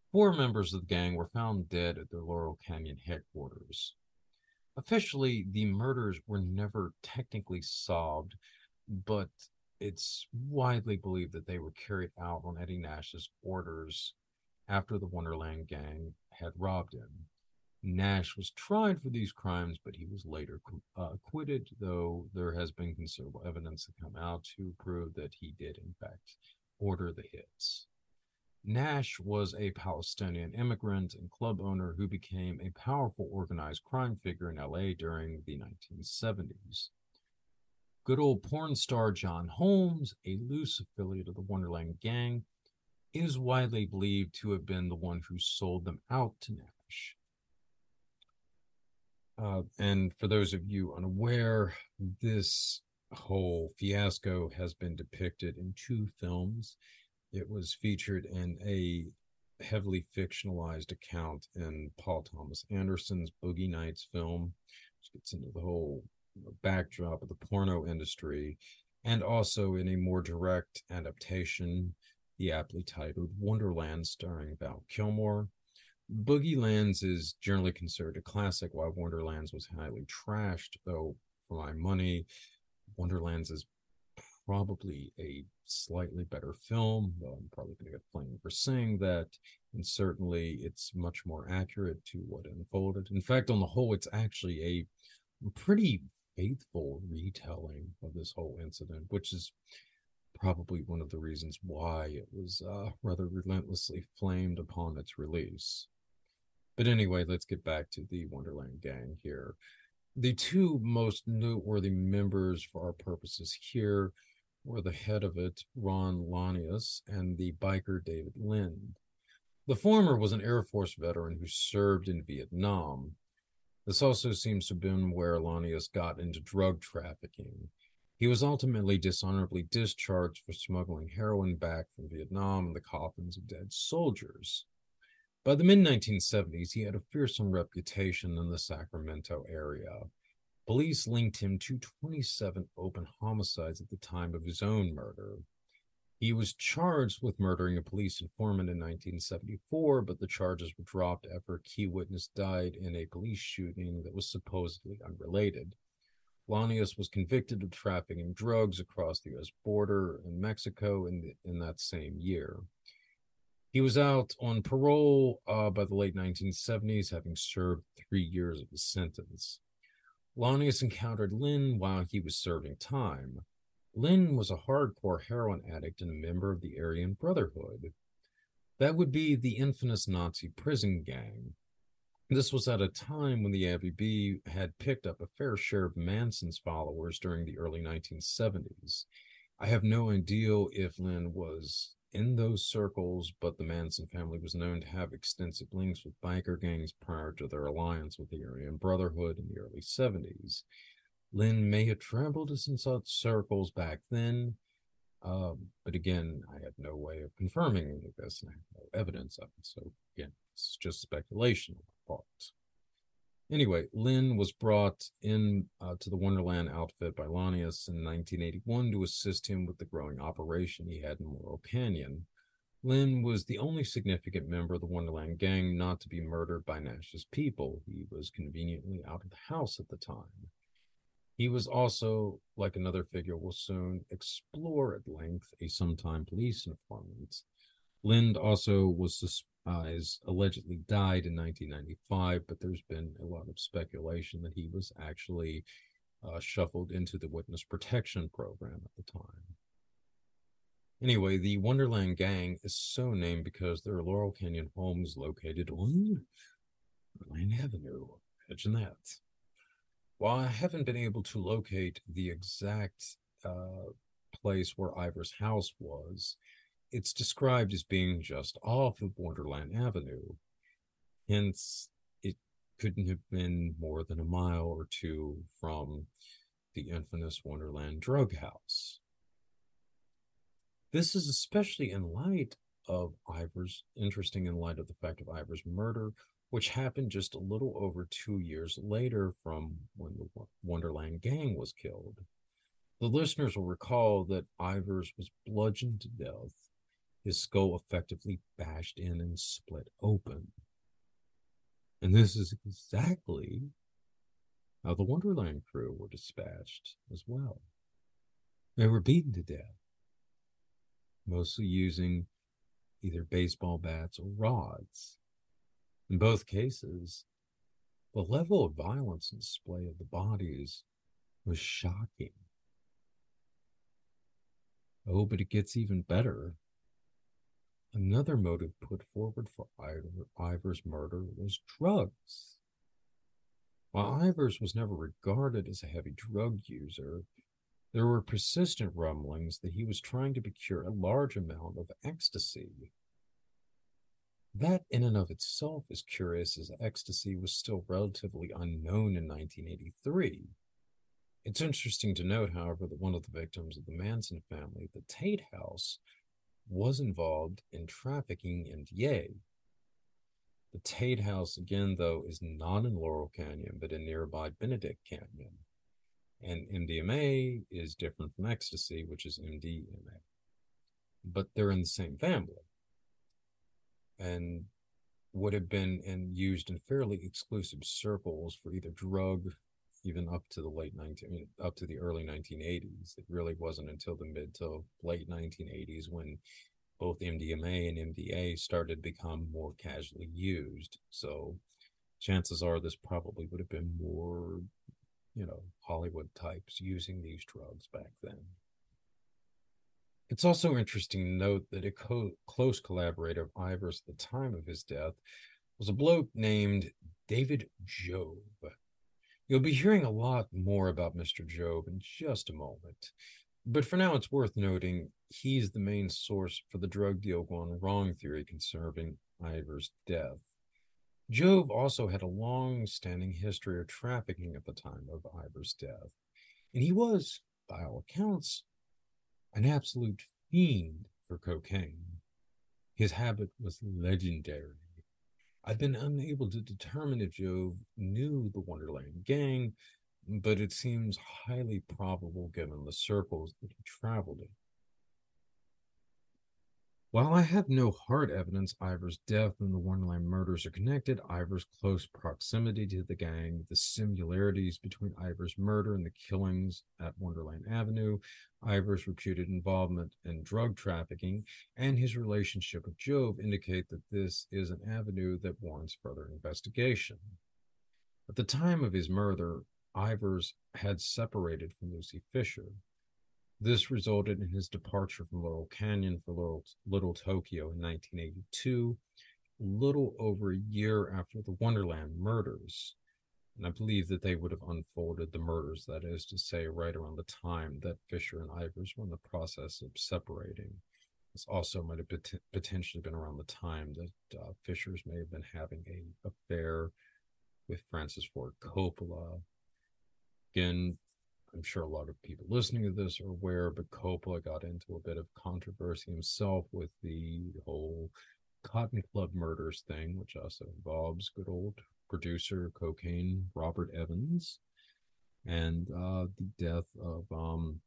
four members of the gang were found dead at their Laurel Canyon headquarters. Officially, the murders were never technically solved, but it's widely believed that they were carried out on Eddie Nash's orders after the Wonderland gang had robbed him. Nash was tried for these crimes, but he was later uh, acquitted, though there has been considerable evidence to come out to prove that he did, in fact, order the hits. Nash was a Palestinian immigrant and club owner who became a powerful organized crime figure in LA during the 1970s. Good old porn star John Holmes, a loose affiliate of the Wonderland Gang, is widely believed to have been the one who sold them out to Nash. Uh, and for those of you unaware, this whole fiasco has been depicted in two films. It was featured in a heavily fictionalized account in Paul Thomas Anderson's Boogie Nights film, which gets into the whole backdrop of the porno industry, and also in a more direct adaptation, the aptly titled Wonderland, starring Val Kilmer, Boogie Lands is generally considered a classic, while Wonderlands was highly trashed. Though, for my money, Wonderlands is probably a slightly better film, though I'm probably going to get flamed for saying that. And certainly, it's much more accurate to what unfolded. In fact, on the whole, it's actually a pretty faithful retelling of this whole incident, which is probably one of the reasons why it was uh, rather relentlessly flamed upon its release. But anyway, let's get back to the Wonderland Gang here. The two most noteworthy members for our purposes here were the head of it, Ron Launius, and the biker David Lind. The former was an Air Force veteran who served in Vietnam. This also seems to have been where Launius got into drug trafficking. He was ultimately dishonorably discharged for smuggling heroin back from Vietnam in the coffins of dead soldiers. By the mid 1970s, he had a fearsome reputation in the Sacramento area. Police linked him to 27 open homicides at the time of his own murder. He was charged with murdering a police informant in 1974, but the charges were dropped after a key witness died in a police shooting that was supposedly unrelated. Launius was convicted of trafficking drugs across the U.S. border in Mexico in, the, in that same year. He was out on parole uh, by the late 1970s, having served three years of his sentence. Launius encountered Lind while he was serving time. Lind was a hardcore heroin addict and a member of the Aryan Brotherhood. That would be the infamous Nazi prison gang. This was at a time when the ABB had picked up a fair share of Manson's followers during the early 1970s. I have no idea if Lind was in those circles, but the Manson family was known to have extensive links with biker gangs prior to their alliance with the Aryan Brotherhood in the early 70s. Lind may have traveled in such circles back then, uh, but again, I have no way of confirming any of this, and I have no evidence of it. So, again, it's just speculation on my part. Anyway, Lind was brought in uh, to the Wonderland outfit by Launius in 1981 to assist him with the growing operation he had in Laurel Canyon. Lind was the only significant member of the Wonderland gang not to be murdered by Nash's people. He was conveniently out of the house at the time. He was also, like another figure we'll soon explore at length, a sometime police informant. Lind also was uh, is allegedly died in 1995, but there's been a lot of speculation that he was actually uh, shuffled into the witness protection program at the time. Anyway, the Wonderland Gang is so named because their Laurel Canyon home is located on Wonderland Avenue. Imagine that. While I haven't been able to locate the exact uh, place where Ivers' house was, it's described as being just off of Wonderland Avenue. Hence, it couldn't have been more than a mile or two from the infamous Wonderland drug house. This is especially in light of Ivers', interesting in light of the fact of Ivers' murder, which happened just a little over two years later from when the Wonderland gang was killed. The listeners will recall that Ivers was bludgeoned to death his skull effectively bashed in and split open. And this is exactly how the Wonderland crew were dispatched as well. They were beaten to death, mostly using either baseball bats or rods. In both cases, the level of violence and display of the bodies was shocking. Oh, but it gets even better Another motive put forward for Ivers' murder was drugs. While Ivers was never regarded as a heavy drug user, there were persistent rumblings that he was trying to procure a large amount of ecstasy. That, in and of itself, is curious as ecstasy was still relatively unknown in 1983. It's interesting to note, however, that one of the victims of the Manson family, the Tate House, was involved in trafficking MDA. The Tate House, again, though, is not in Laurel Canyon, but in nearby Benedict Canyon. And MDMA is different from ecstasy, which is MDMA. But they're in the same family. And would have been and used in fairly exclusive circles for either drug even up to the late 19 up to the early 1980s it really wasn't until the mid to late 1980s when both MDMA and MDA started to become more casually used. So chances are this probably would have been more you know Hollywood types using these drugs back then. It's also interesting to note that a co- close collaborator of Ivers at the time of his death was a bloke named David Jove. You'll be hearing a lot more about Mr. Jove in just a moment. But for now, it's worth noting he's the main source for the drug deal gone wrong theory concerning Ivers' death. Jove also had a long standing history of trafficking at the time of Ivers' death, and he was, by all accounts, an absolute fiend for cocaine. His habit was legendary. I've been unable to determine if Jove knew the Wonderland gang, but it seems highly probable given the circles that he traveled in. While I have no hard evidence Ivers' death and the Wonderland murders are connected, Ivers' close proximity to the gang, the similarities between Ivers' murder and the killings at Wonderland Avenue, Ivers' reputed involvement in drug trafficking, and his relationship with Jove indicate that this is an avenue that warrants further investigation. At the time of his murder, Ivers had separated from Lucy Fisher. This resulted in his departure from Laurel Canyon for Little, Little Tokyo in 1982, a little over a year after the Wonderland murders. And I believe that they would have unfolded the murders, that is to say, right around the time that Fisher and Ivers were in the process of separating. This also might have pot- potentially been around the time that uh, Fisher's may have been having a affair with Francis Ford Coppola. Again, I'm sure a lot of people listening to this are aware, but Coppola got into a bit of controversy himself with the whole Cotton Club murders thing, which also involves good old producer cocaine Robert Evans and uh, the death of um,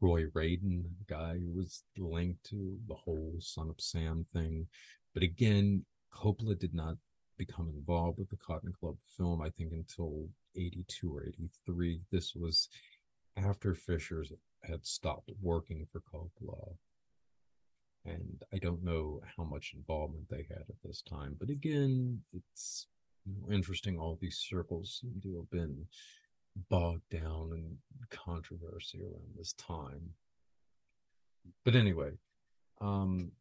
Roy the guy who was linked to the whole Son of Sam thing. But again, Coppola did not become involved with the Cotton Club film, I think, until 82 or 83. This was after Fisher's had stopped working for Coppola. And I don't know how much involvement they had at this time. But again, it's you know, interesting. All these circles seem to have been bogged down in controversy around this time. But anyway, um,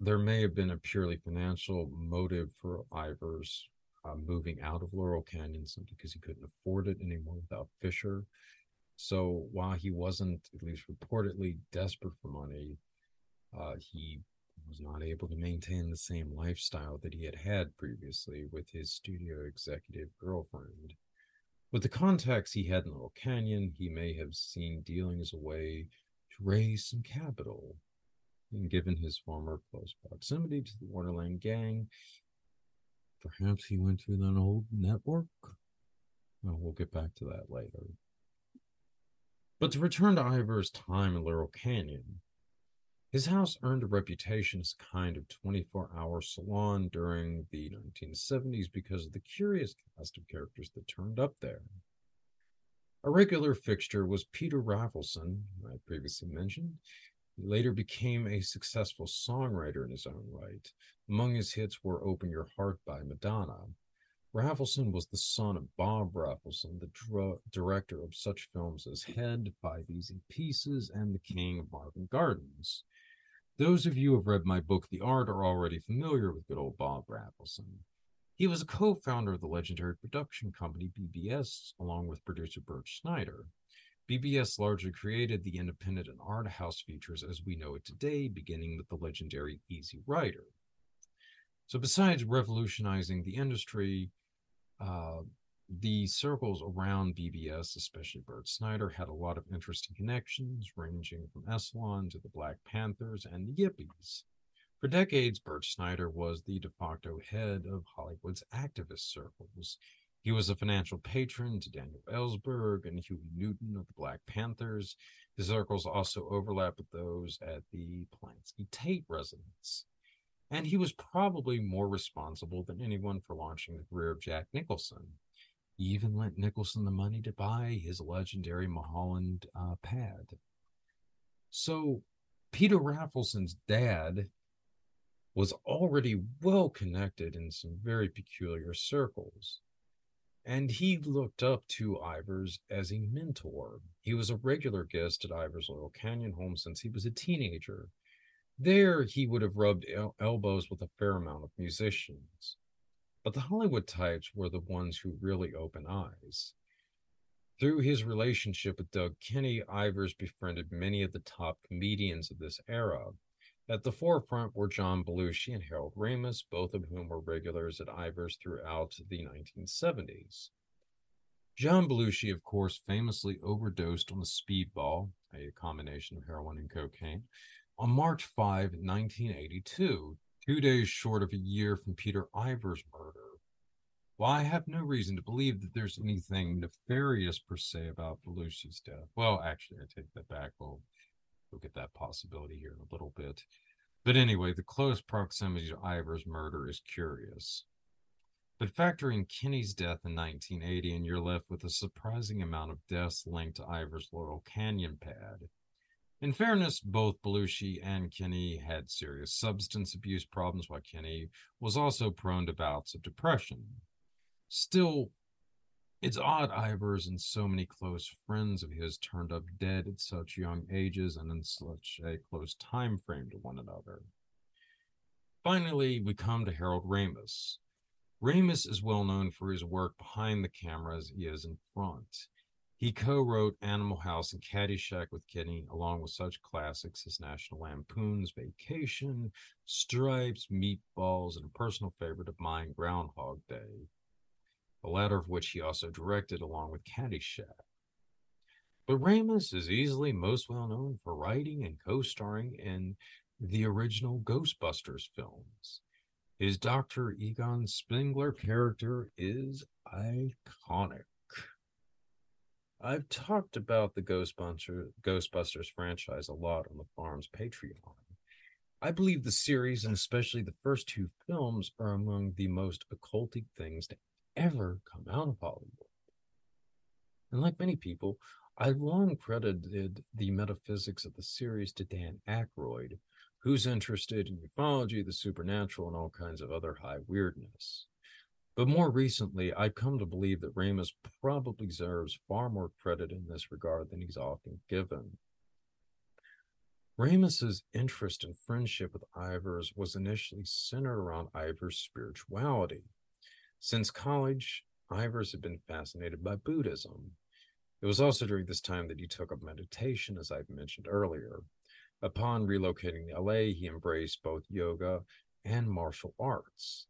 there may have been a purely financial motive for Ivers uh, moving out of Laurel Canyon simply because he couldn't afford it anymore without Fisher. So while he wasn't, at least reportedly, desperate for money, uh, he was not able to maintain the same lifestyle that he had had previously with his studio executive girlfriend. With the contacts he had in Little Canyon, he may have seen dealing as a way to raise some capital. And given his former close proximity to the Wonderland gang, perhaps he went through an old network. Well, we'll get back to that later. But to return to Ivers' time in Laurel Canyon, his house earned a reputation as a kind of 24 hour salon during the 1970s because of the curious cast of characters that turned up there. A regular fixture was Peter Rafelson, I previously mentioned. He later became a successful songwriter in his own right. Among his hits were Open Your Heart by Madonna, Rafelson was the son of Bob Rafelson, the dr- director of such films as Head, Five Easy Pieces, and The King of Marvin Gardens. Those of you who have read my book, The Art, are already familiar with good old Bob Rafelson. He was a co founder of the legendary production company BBS, along with producer Bert Schneider. BBS largely created the independent and art house features as we know it today, beginning with the legendary Easy Rider. So, besides revolutionizing the industry, uh, the circles around BBS, especially Bert Schneider, had a lot of interesting connections, ranging from Esalen to the Black Panthers and the Yippies. For decades, Bert Schneider was the de facto head of Hollywood's activist circles. He was a financial patron to Daniel Ellsberg and Huey Newton of the Black Panthers. His circles also overlap with those at the Polanski Tate residence and he was probably more responsible than anyone for launching the career of Jack Nicholson. He even lent Nicholson the money to buy his legendary Mulholland uh, pad. So, Peter Rafelson's dad was already well connected in some very peculiar circles. and he looked up to Ivers as a mentor. He was a regular guest at Ivers' Laurel Canyon home since he was a teenager. There, he would have rubbed el- elbows with a fair amount of musicians. But the Hollywood types were the ones who really opened eyes. Through his relationship with Doug Kenney, Ivers befriended many of the top comedians of this era. At the forefront were John Belushi and Harold Ramis, both of whom were regulars at Ivers throughout the 1970s. John Belushi, of course, famously overdosed on the speedball, a combination of heroin and cocaine, on March 5, 1982, two days short of a year from Peter Ivers' murder. While I have no reason to believe that there's anything nefarious per se about Belushi's death, well, actually, I take that back. We'll look at that possibility here in a little bit. But anyway, the close proximity to Ivers' murder is curious. But factoring Kenney's death in 1980, and you're left with a surprising amount of deaths linked to Ivers' Laurel Canyon pad. In fairness, both Belushi and Kenney had serious substance abuse problems, while Kenney was also prone to bouts of depression. Still, it's odd Ivers and so many close friends of his turned up dead at such young ages and in such a close time frame to one another. Finally, we come to Harold Ramis. Ramis is well known for his work behind the camera as he is in front. He co wrote Animal House and Caddyshack with Kenney, along with such classics as National Lampoon's Vacation, Stripes, Meatballs, and a personal favorite of mine, Groundhog Day the latter of which he also directed along with Caddyshack. But Ramis is easily most well known for writing and co starring in the original Ghostbusters films. His Dr. Egon Spengler character is iconic. I've talked about the Ghostbusters, Ghostbusters franchise a lot on the farm's Patreon. I believe the series, and especially the first two films, are among the most occultic things to ever come out of Hollywood. And like many people, I long credited the metaphysics of the series to Dan Aykroyd, who's interested in ufology, the supernatural, and all kinds of other high weirdness. But more recently, I've come to believe that Ramis probably deserves far more credit in this regard than he's often given. Ramis's interest and friendship with Ivers was initially centered around Ivers' spirituality. Since college, Ivers had been fascinated by Buddhism. It was also during this time that he took up meditation, as I've mentioned earlier. Upon relocating to LA, he embraced both yoga and martial arts.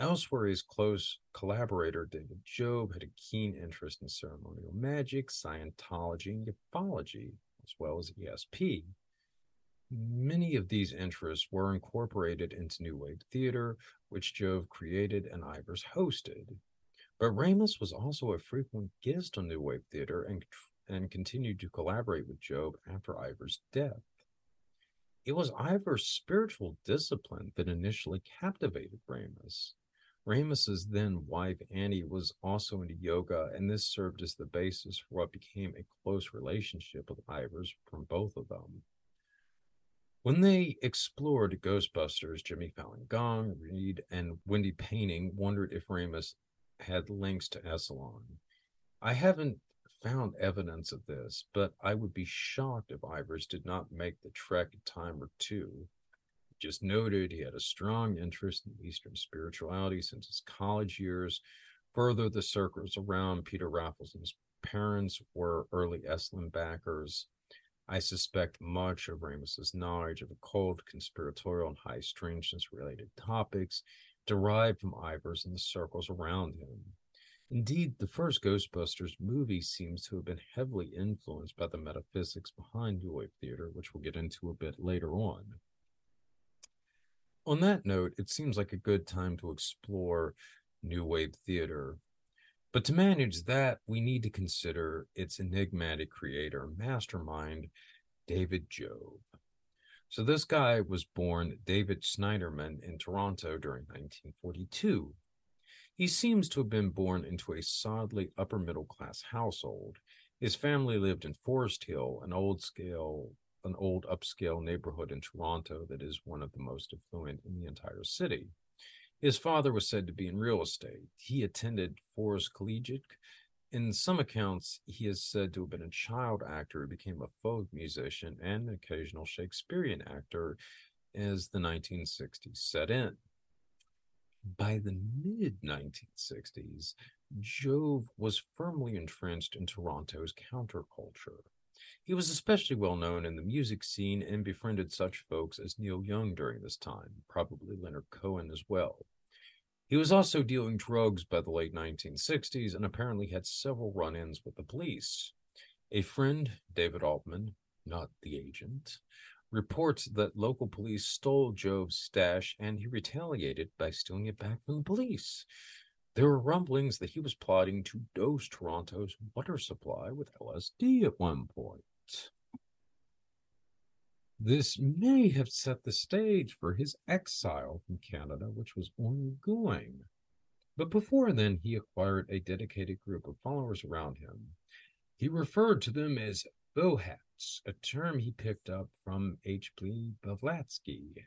Elsewhere, his close collaborator, David Jove had a keen interest in ceremonial magic, Scientology, and ufology, as well as ESP. Many of these interests were incorporated into New Wave Theater, which Jove created and Ivers hosted. But Ramis was also a frequent guest on New Wave Theater and, and continued to collaborate with Jove after Ivers' death. It was Ivers' spiritual discipline that initially captivated Ramis. Ramis's then wife Annie was also into yoga, and this served as the basis for what became a close relationship with Ivers from both of them. When they explored Ghostbusters, Jimmy Fallon Gong, Reed, and Wendy Painting wondered if Ramis had links to Esalen. I haven't found evidence of this, but I would be shocked if Ivers did not make the trek a time or two. Just noted he had a strong interest in Eastern spirituality since his college years. Further, the circles around Peter Rafelson and his parents were early Esalen backers. I suspect much of Ramis's knowledge of occult, conspiratorial, and high strangeness related topics derived from Ivers and the circles around him. Indeed, the first Ghostbusters movie seems to have been heavily influenced by the metaphysics behind New Wave Theater, which we'll get into a bit later on. On that note, it seems like a good time to explore New Wave Theater but to manage that, we need to consider its enigmatic creator, mastermind, David Jove. So this guy was born David Schneiderman in Toronto during 1942. He seems to have been born into a solidly upper middle class household. His family lived in Forest Hill, an old scale, an old upscale neighborhood in Toronto that is one of the most affluent in the entire city. His father was said to be in real estate. He attended Forest Collegiate. In some accounts, he is said to have been a child actor who became a folk musician and an occasional Shakespearean actor as the 1960s set in. By the mid 1960s, Jove was firmly entrenched in Toronto's counterculture. He was especially well known in the music scene and befriended such folks as Neil Young during this time, probably Leonard Cohen as well. He was also dealing drugs by the late 1960s and apparently had several run ins with the police. A friend, David Altman, not the agent, reports that local police stole Jove's stash and he retaliated by stealing it back from the police. There were rumblings that he was plotting to dose Toronto's water supply with LSD at one point. This may have set the stage for his exile from Canada, which was ongoing. But before then, he acquired a dedicated group of followers around him. He referred to them as Fohats, a term he picked up from H.P. Blavatsky.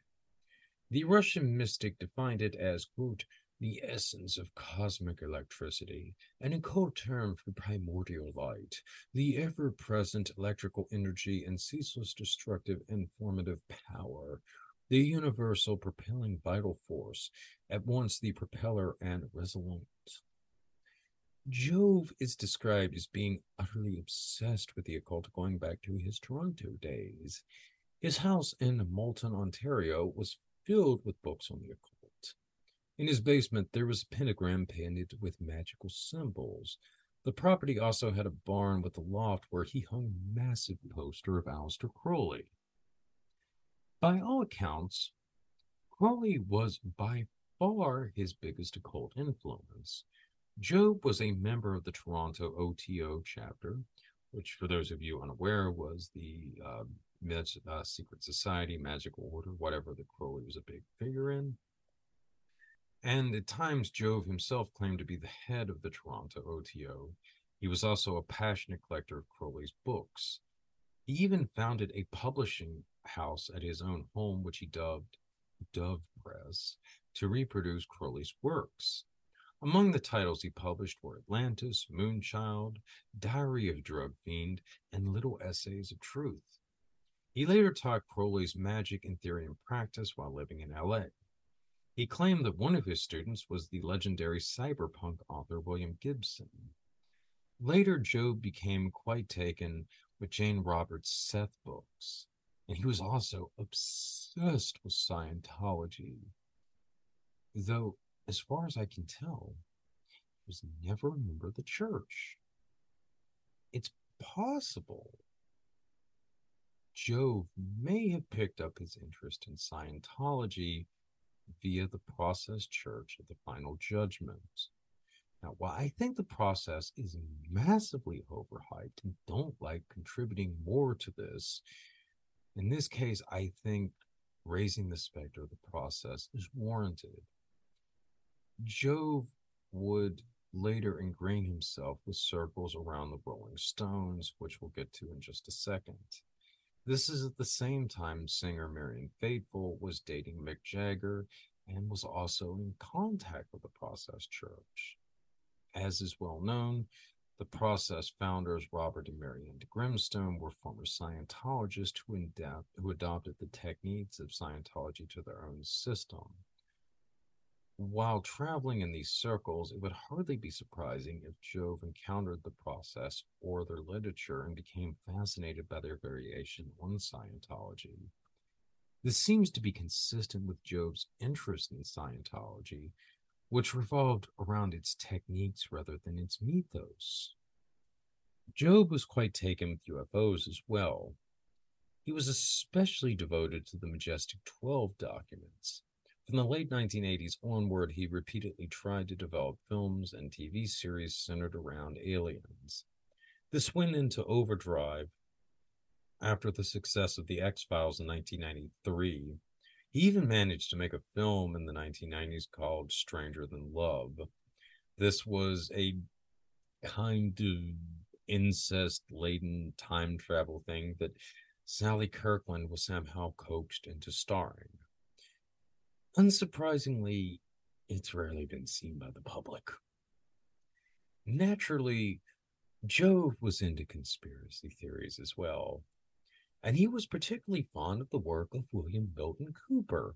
The Russian mystic defined it as, quote, the essence of cosmic electricity, an code term for primordial light, the ever present electrical energy and ceaseless destructive and formative power, the universal propelling vital force, at once the propeller and resolute. Jove is described as being utterly obsessed with the occult going back to his Toronto days. His house in Malton, Ontario was filled with books on the occult. In his basement, there was a pentagram painted with magical symbols. The property also had a barn with a loft where he hung a massive poster of Aleister Crowley. By all accounts, Crowley was by far his biggest occult influence. Jove was a member of the Toronto OTO chapter, which, for those of you unaware, was the uh, uh, secret society, magical order, whatever that Crowley was a big figure in. And at times, Jove himself claimed to be the head of the Toronto OTO. He was also a passionate collector of Crowley's books. He even founded a publishing house at his own home, which he dubbed Dove Press, to reproduce Crowley's works. Among the titles he published were Atlantis, Moonchild, Diary of Drug Fiend, and Little Essays of Truth. He later taught Crowley's magic in theory and practice while living in LA. He claimed that one of his students was the legendary cyberpunk author William Gibson. Later, Jove became quite taken with Jane Roberts' Seth books, and he was also obsessed with Scientology. Though, as far as I can tell, he was never a member of the church. It's possible Jove may have picked up his interest in Scientology via the process church of the final judgment. Now, while I think the process is massively overhyped and don't like contributing more to this, in this case, I think raising the specter of the process is warranted. Jove would later ingrain himself with circles around the Rolling Stones, which we'll get to in just a second. This is at the same time singer Marianne Faithfull was dating Mick Jagger and was also in contact with the Process Church. As is well known, the Process founders, Robert and Marianne Grimston, were former Scientologists who, adapt, who adopted the techniques of Scientology to their own system. While traveling in these circles, it would hardly be surprising if Jove encountered the process or their literature and became fascinated by their variation on Scientology. This seems to be consistent with Jove's interest in Scientology, which revolved around its techniques rather than its mythos. Jove was quite taken with UFOs as well. He was especially devoted to the Majestic 12 documents, from the late 1980s onward, he repeatedly tried to develop films and TV series centered around aliens. This went into overdrive after the success of The X Files in 1993. He even managed to make a film in the 1990s called Stranger Than Love. This was a kind of incest laden time travel thing that Sally Kirkland was somehow coaxed into starring. Unsurprisingly, it's rarely been seen by the public. Naturally, Jove was into conspiracy theories as well, and he was particularly fond of the work of William Milton Cooper,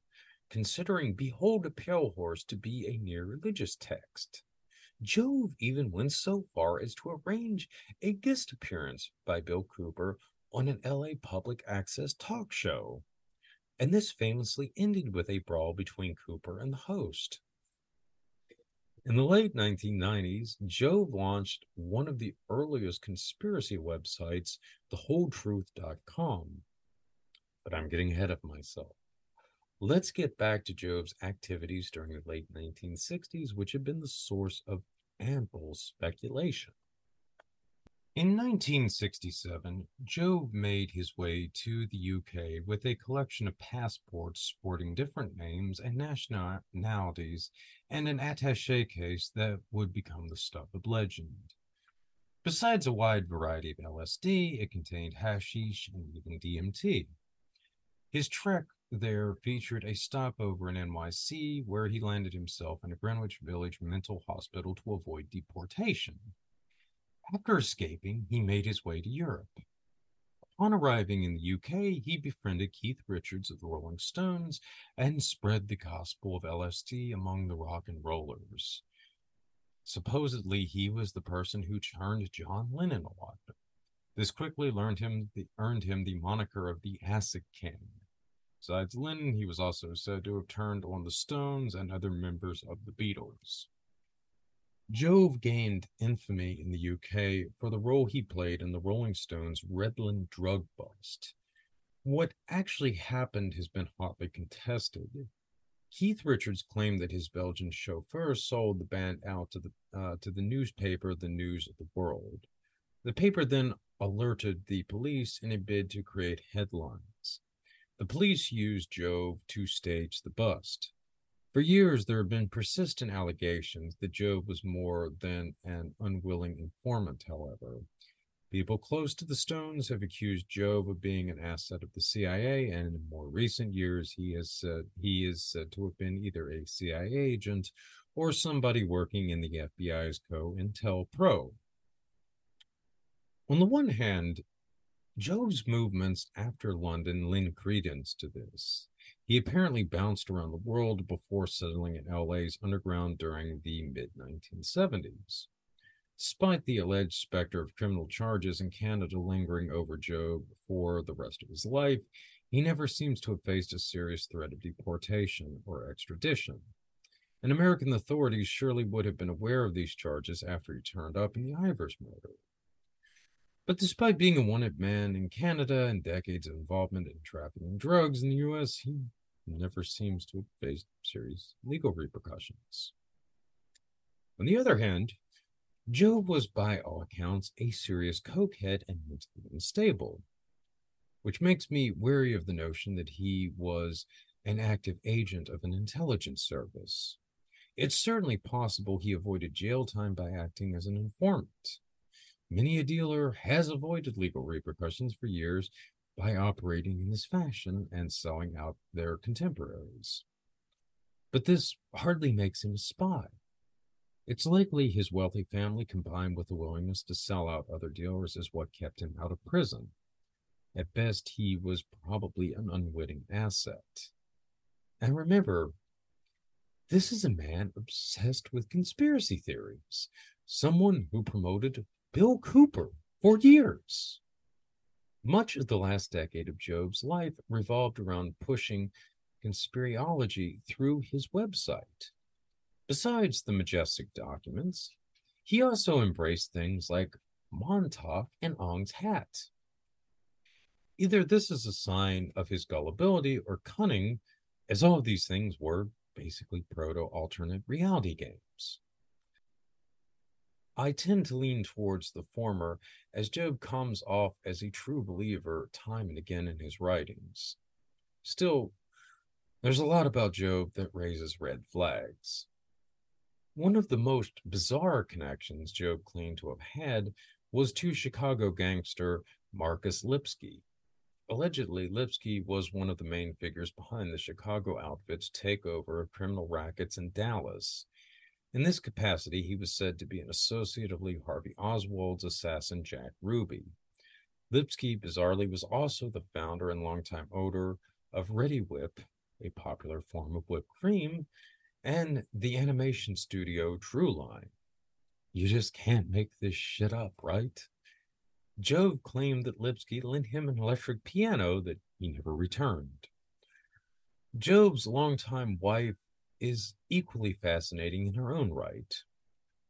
considering Behold a Pale Horse to be a near religious text. Jove even went so far as to arrange a guest appearance by Bill Cooper on an LA public access talk show. And this famously ended with a brawl between Cooper and the host. In the late 1990s, Jove launched one of the earliest conspiracy websites, thewholetruth.com. But I'm getting ahead of myself. Let's get back to Jove's activities during the late 1960s, which had been the source of ample speculation. In 1967, Jove made his way to the UK with a collection of passports sporting different names and nationalities and an attache case that would become the stuff of legend. Besides a wide variety of LSD, it contained hashish and even DMT. His trek there featured a stopover in NYC where he landed himself in a Greenwich Village mental hospital to avoid deportation. After escaping, he made his way to Europe. Upon arriving in the UK, he befriended Keith Richards of the Rolling Stones and spread the gospel of LSD among the rock and rollers. Supposedly, he was the person who turned John Lennon on. This quickly him the, earned him the moniker of the Acid King. Besides Lennon, he was also said to have turned on the Stones and other members of the Beatles. Jove gained infamy in the UK for the role he played in the Rolling Stones' Redland drug bust. What actually happened has been hotly contested. Keith Richards claimed that his Belgian chauffeur sold the band out to the uh, to the newspaper The News of the World. The paper then alerted the police in a bid to create headlines. The police used Jove to stage the bust. For years, there have been persistent allegations that Jove was more than an unwilling informant, however. People close to the Stones have accused Jove of being an asset of the CIA, and in more recent years, he has said he is said to have been either a CIA agent or somebody working in the FBI's COINTELPRO. On the one hand, Jove's movements after London lend credence to this. He apparently bounced around the world before settling in LA's underground during the mid 1970s. Despite the alleged specter of criminal charges in Canada lingering over Jove for the rest of his life, he never seems to have faced a serious threat of deportation or extradition. And American authorities surely would have been aware of these charges after he turned up in the Ivers murder. But despite being a wanted man in Canada and decades of involvement in trafficking drugs in the US, he never seems to have faced serious legal repercussions. On the other hand, Jove was by all accounts a serious cokehead and mentally unstable, which makes me wary of the notion that he was an active agent of an intelligence service. It's certainly possible he avoided jail time by acting as an informant. Many a dealer has avoided legal repercussions for years by operating in this fashion and selling out their contemporaries. But this hardly makes him a spy. It's likely his wealthy family combined with the willingness to sell out other dealers is what kept him out of prison. At best, he was probably an unwitting asset. And remember, this is a man obsessed with conspiracy theories, someone who promoted Bill Cooper for years. Much of the last decade of Jove's life revolved around pushing conspirology through his website. Besides the majestic documents, he also embraced things like Montauk and Ong's hat. Either this is a sign of his gullibility or cunning, as all of these things were basically proto alternate reality games. I tend to lean towards the former, as Jove comes off as a true believer time and again in his writings. Still, there's a lot about Jove that raises red flags. One of the most bizarre connections Jove claimed to have had was to Chicago gangster Marcus Lipsky. Allegedly, Lipsky was one of the main figures behind the Chicago outfit's takeover of criminal rackets in Dallas. In this capacity, he was said to be an associate of Lee Harvey Oswald's assassin Jack Ruby. Lipsky, bizarrely, was also the founder and longtime owner of Reddi-wip, a popular form of whipped cream, and the animation studio True Line. You just can't make this shit up, right? Jove claimed that Lipsky lent him an electric piano that he never returned. Jove's longtime wife is equally fascinating in her own right.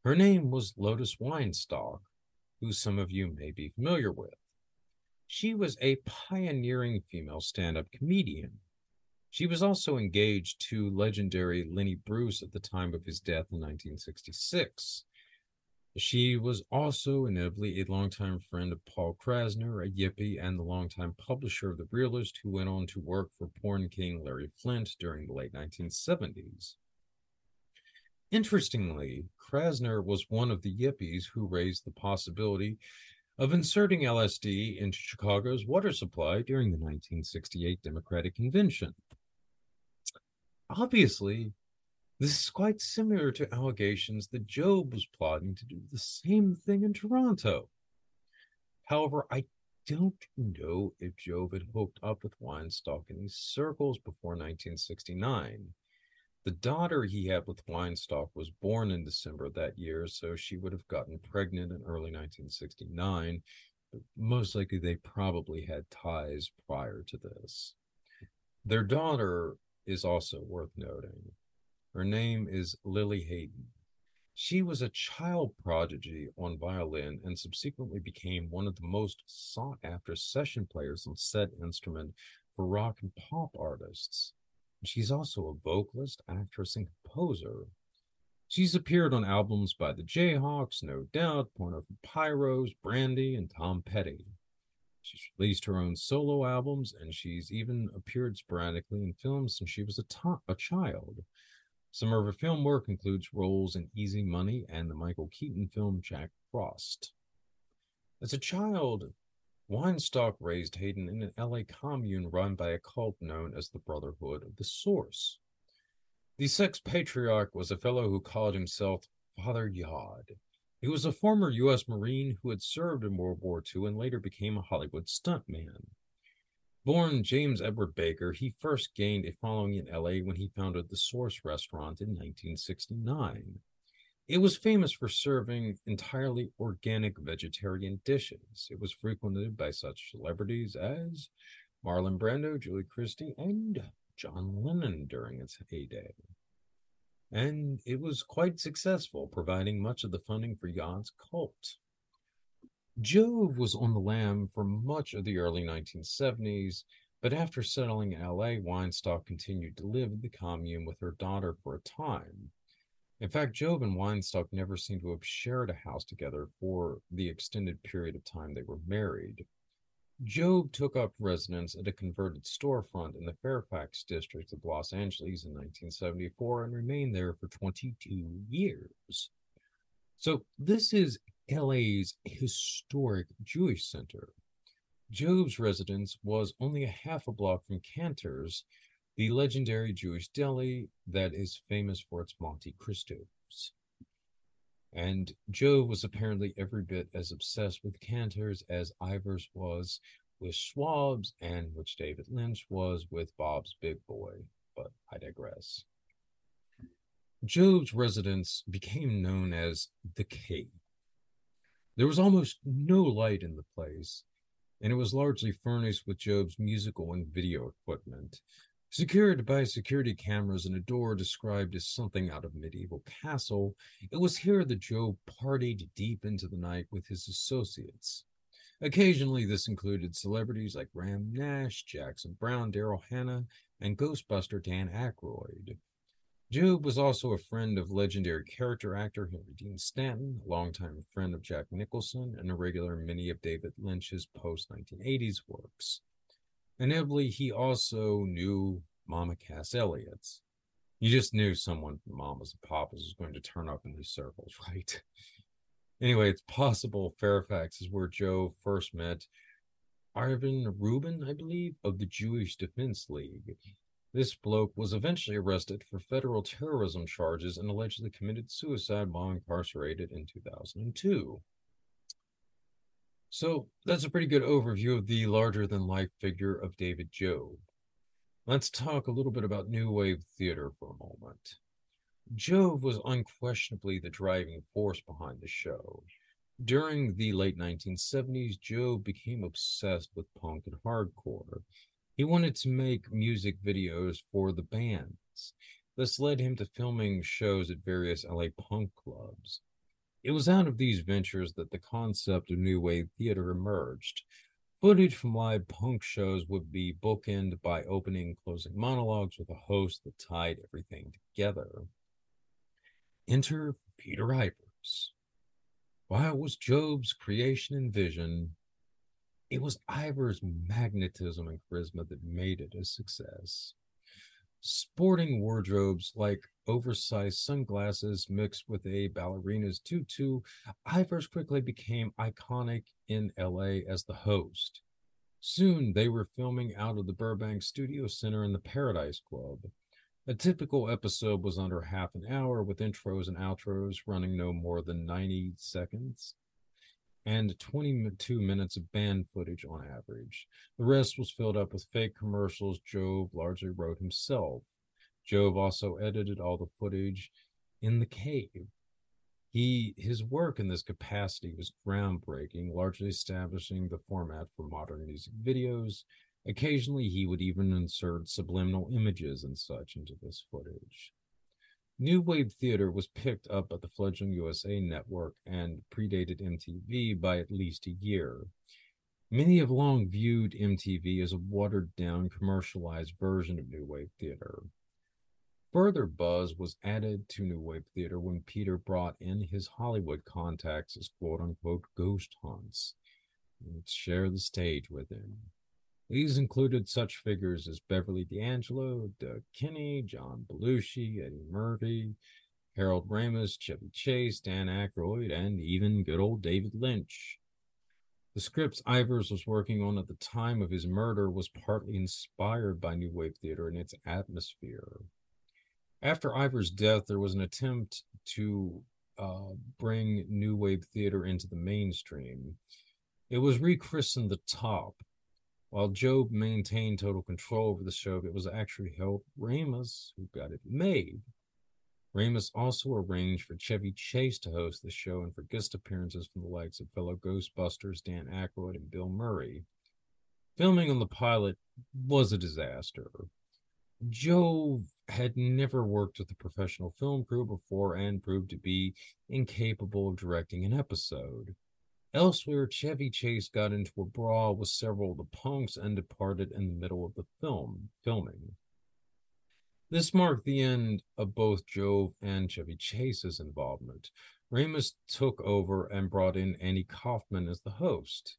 Her name was Lotus Weinstock, who some of you may be familiar with. She was a pioneering female stand up comedian. She was also engaged to legendary Lenny Bruce at the time of his death in 1966. She was also inevitably a longtime friend of Paul Krassner, a yippie, and the longtime publisher of The Realist, who went on to work for porn king Larry Flynt during the late 1970s. Interestingly, Krassner was one of the yippies who raised the possibility of inserting LSD into Chicago's water supply during the 1968 Democratic Convention. Obviously, this is quite similar to allegations that Jove was plotting to do the same thing in Toronto. However, I don't know if Jove had hooked up with Weinstock in these circles before 1969. The daughter he had with Weinstock was born in December that year, so she would have gotten pregnant in early 1969. But most likely, they probably had ties prior to this. Their daughter is also worth noting. Her name is Lili Haydn. She was a child prodigy on violin and subsequently became one of the most sought after session players on said instrument for rock and pop artists. She's also a vocalist, actress, and composer. She's appeared on albums by the Jayhawks, No Doubt, Porno for Pyros, Brandy, and Tom Petty. She's released her own solo albums, and she's even appeared sporadically in films since she was a, to- a child. Some of her film work includes roles in Easy Money and the Michael Keaton film Jack Frost. As a child, Weinstock raised Haydn in an LA commune run by a cult known as the Brotherhood of the Source. The sex patriarch was a fellow who called himself Father Yod. He was a former U.S. Marine who had served in World War II and later became a Hollywood stuntman. Born James Edward Baker, he first gained a following in LA when he founded the Source restaurant in 1969. It was famous for serving entirely organic vegetarian dishes. It was frequented by such celebrities as Marlon Brando, Julie Christie, and John Lennon during its heyday. And it was quite successful, providing much of the funding for Yod's cult. Jove was on the lam for much of the early 1970s, but after settling in LA, Weinstock continued to live in the commune with her daughter for a time. In fact, Jove and Weinstock never seem to have shared a house together for the extended period of time they were married. Jove took up residence at a converted storefront in the Fairfax district of Los Angeles in 1974 and remained there for 22 years. So, this is LA's historic Jewish center. Jove's residence was only a half a block from Canter's, the legendary Jewish deli that is famous for its Monte Cristos. And Jove was apparently every bit as obsessed with Canter's as Ivers was with Schwab's and which David Lynch was with Bob's Big Boy, but I digress. Jove's residence became known as the Cave there was almost no light in the place, and it was largely furnished with Jove's musical and video equipment. Secured by security cameras and a door described as something out of medieval castle, it was here that Jove partied deep into the night with his associates. Occasionally, this included celebrities like Graham Nash, Jackson Browne, Daryl Hannah, and Ghostbuster Dan Aykroyd. Jove was also a friend of legendary character actor Henry Dean Stanton, a longtime friend of Jack Nicholson, and a regular in many of David Lynch's post 1980s works. Inevitably, he also knew Mama Cass Elliot. You just knew someone from Mamas and Papas was going to turn up in these circles, [laughs] right? Anyway, it's possible Fairfax is where Jove first met Ivan Rubin, I believe, of the Jewish Defense League. This bloke was eventually arrested for federal terrorism charges and allegedly committed suicide while incarcerated in 2002. So that's a pretty good overview of the larger than life figure of David Jove. Let's talk a little bit about New Wave Theater for a moment. Jove was unquestionably the driving force behind the show. During the late 1970s, Jove became obsessed with punk and hardcore. He wanted to make music videos for the bands. This led him to filming shows at various LA punk clubs. It was out of these ventures that the concept of New Wave Theater emerged. Footage from live punk shows would be bookended by opening and closing monologues with a host that tied everything together. Enter Peter Ivers. It was Jove's creation and vision, it was Ivers' magnetism and charisma that made it a success. Sporting wardrobes like oversized sunglasses mixed with a ballerina's tutu, Ivers quickly became iconic in LA as the host. Soon they were filming out of the Burbank Studio Center in the Paradise Club. A typical episode was under half an hour with intros and outros running no more than 90 seconds and 22 minutes of band footage on average. The rest was filled up with fake commercials Jove largely wrote himself. Jove also edited all the footage in the cave. He his work in this capacity was groundbreaking, largely establishing the format for modern music videos Occasionally, he would even insert subliminal images and such into this footage. New Wave Theater was picked up by the fledgling USA network and predated MTV by at least a year. Many have long viewed MTV as a watered down, commercialized version of New Wave Theater. Further buzz was added to New Wave Theater when Peter brought in his Hollywood contacts as quote unquote ghost hunts and share the stage with him. These included such figures as Beverly D'Angelo, Doug Kenney, John Belushi, Eddie Murphy, Harold Ramis, Chevy Chase, Dan Aykroyd, and even good old David Lynch. The scripts Ivers was working on at the time of his murder was partly inspired by New Wave Theater and its atmosphere. After Ivers' death, there was an attempt to uh, bring New Wave Theater into the mainstream. It was rechristened The Top, while Jove maintained total control over the show, it was actually Harold Ramis who got it made. Ramis also arranged for Chevy Chase to host the show and for guest appearances from the likes of fellow Ghostbusters Dan Aykroyd and Bill Murray. Filming on the pilot was a disaster. Jove had never worked with a professional film crew before and proved to be incapable of directing an episode. Elsewhere, Chevy Chase got into a brawl with several of the punks and departed in the middle of the film filming. This marked the end of both Jove and Chevy Chase's involvement. Ramis took over and brought in Andy Kaufman as the host.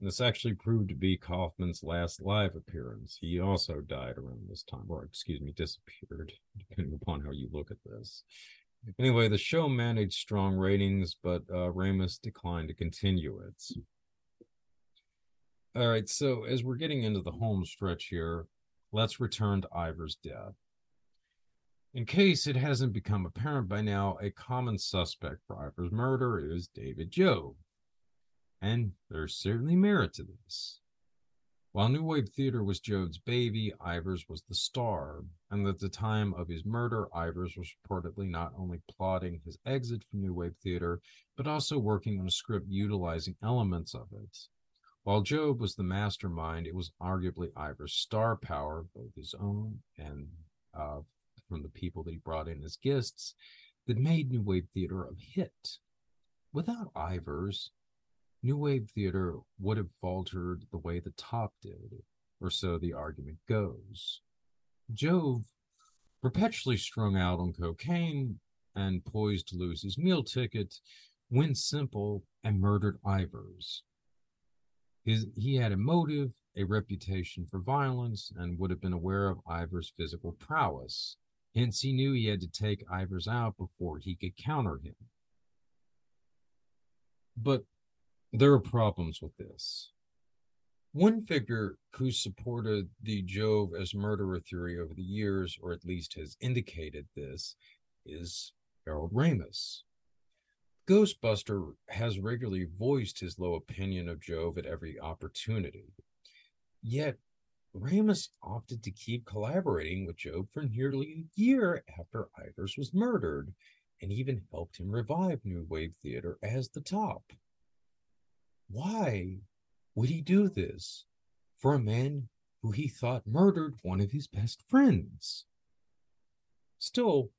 This actually proved to be Kaufman's last live appearance. He also died around this time, or excuse me, disappeared, [laughs] depending upon how you look at this. Anyway, the show managed strong ratings, but uh, Ramis declined to continue it. All right, so as we're getting into the home stretch here, let's return to Ivers' death. In case it hasn't become apparent by now, a common suspect for Ivers' murder is David Jove. And there's certainly merit to this. While New Wave Theater was Jove's baby, Ivers was the star, and at the time of his murder, Ivers was reportedly not only plotting his exit from New Wave Theater, but also working on a script utilizing elements of it. While Jove was the mastermind, it was arguably Ivers' star power, both his own and uh, from the people that he brought in as guests, that made New Wave Theater a hit. Without Ivers, New Wave theater would have faltered the way the top did, or so the argument goes. Jove, perpetually strung out on cocaine and poised to lose his meal ticket, went simple and murdered Ivers. His, he had a motive, a reputation for violence, and would have been aware of Ivers' physical prowess. Hence, he knew he had to take Ivers out before he could counter him. But there are problems with this. One figure who supported the Jove as murderer theory over the years, or at least has indicated this, is Harold Ramis. Ghostbuster has regularly voiced his low opinion of Jove at every opportunity. Yet, Ramis opted to keep collaborating with Jove for nearly a year after Ivers was murdered, and even helped him revive New Wave Theater as the top. Why would he do this for a man who he thought murdered one of his best friends? Still,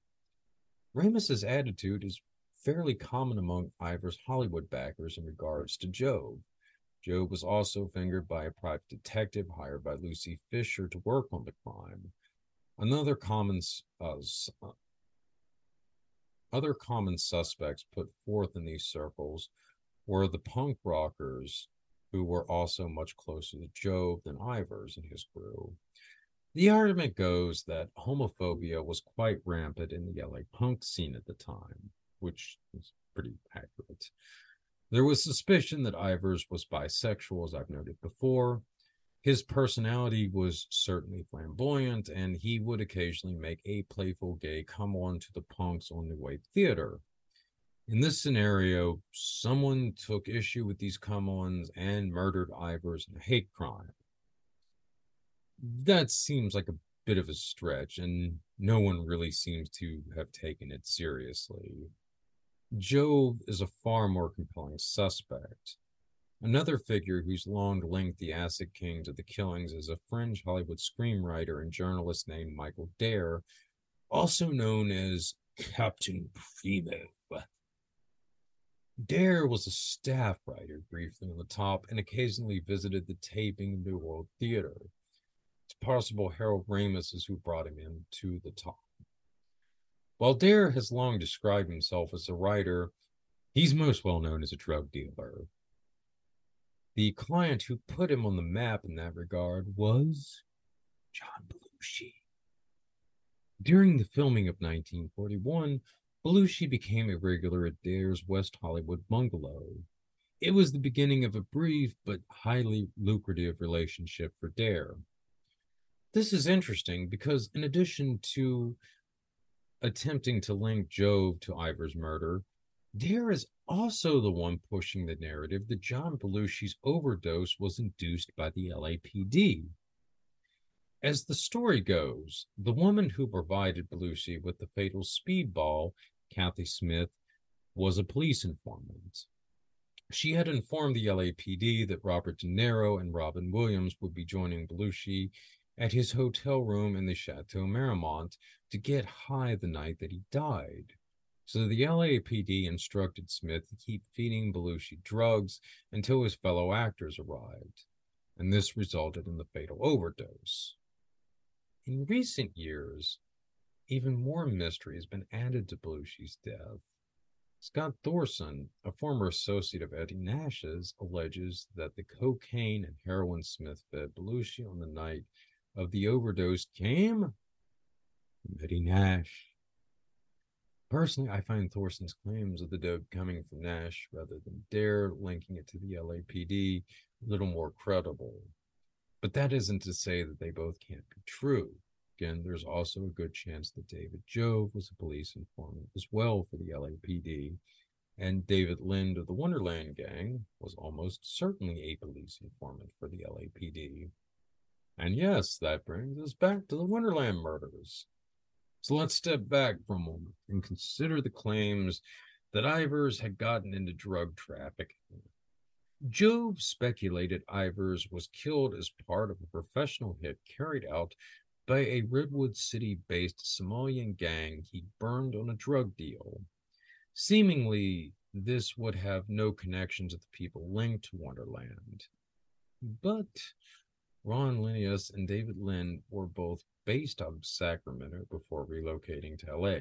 Ramis's attitude is fairly common among Ivers' Hollywood backers in regards to Jove. Jove was also fingered by a private detective hired by Lucy Fisher to work on the crime. Another common uh, uh, other common suspects put forth in these circles were the punk rockers, who were also much closer to Jove than Ivers and his crew. The argument goes that homophobia was quite rampant in the LA punk scene at the time, which is pretty accurate. There was suspicion that Ivers was bisexual, as I've noted before. His personality was certainly flamboyant, and he would occasionally make a playful gay come on to the punks on the way theater. In this scenario, someone took issue with these come ons and murdered Ivers in a hate crime. That seems like a bit of a stretch, and no one really seems to have taken it seriously. Jove is a far more compelling suspect. Another figure who's long linked the Acid King to the killings is a fringe Hollywood screenwriter and journalist named Michael Dare, also known as Captain Primo. Dare was a staff writer briefly on the top and occasionally visited the taping of New World Theater. It's possible Harold Ramis is who brought him in to the top. While Dare has long described himself as a writer, he's most well known as a drug dealer. The client who put him on the map in that regard was John Belushi. During the filming of 1941, Belushi became a regular at Dare's West Hollywood bungalow. It was the beginning of a brief but highly lucrative relationship for Dare. This is interesting because, in addition to attempting to link Jove to Ivers' murder, Dare is also the one pushing the narrative that John Belushi's overdose was induced by the LAPD. As the story goes, the woman who provided Belushi with the fatal speedball Kathy Smith, was a police informant. She had informed the LAPD that Robert De Niro and Robin Williams would be joining Belushi at his hotel room in the Chateau Marmont to get high the night that he died. So the LAPD instructed Smith to keep feeding Belushi drugs until his fellow actors arrived, and this resulted in the fatal overdose. In recent years, even more mystery has been added to Belushi's death. Scott Thorson, a former associate of Eddie Nash's, alleges that the cocaine and heroin Smith fed Belushi on the night of the overdose came from Eddie Nash. Personally, I find Thorson's claims of the dope coming from Nash rather than Dare linking it to the LAPD a little more credible. But that isn't to say that they both can't be true. Again, there's also a good chance that David Jove was a police informant as well for the LAPD, and David Lind of the Wonderland Gang was almost certainly a police informant for the LAPD. And yes, that brings us back to the Wonderland murders. So let's step back for a moment and consider the claims that Ivers had gotten into drug trafficking. Jove speculated Ivers was killed as part of a professional hit carried out by a Redwood City based Somalian gang he burned on a drug deal. Seemingly, this would have no connection to the people linked to Wonderland. But Ron Launius and David Lind were both based out of Sacramento before relocating to LA.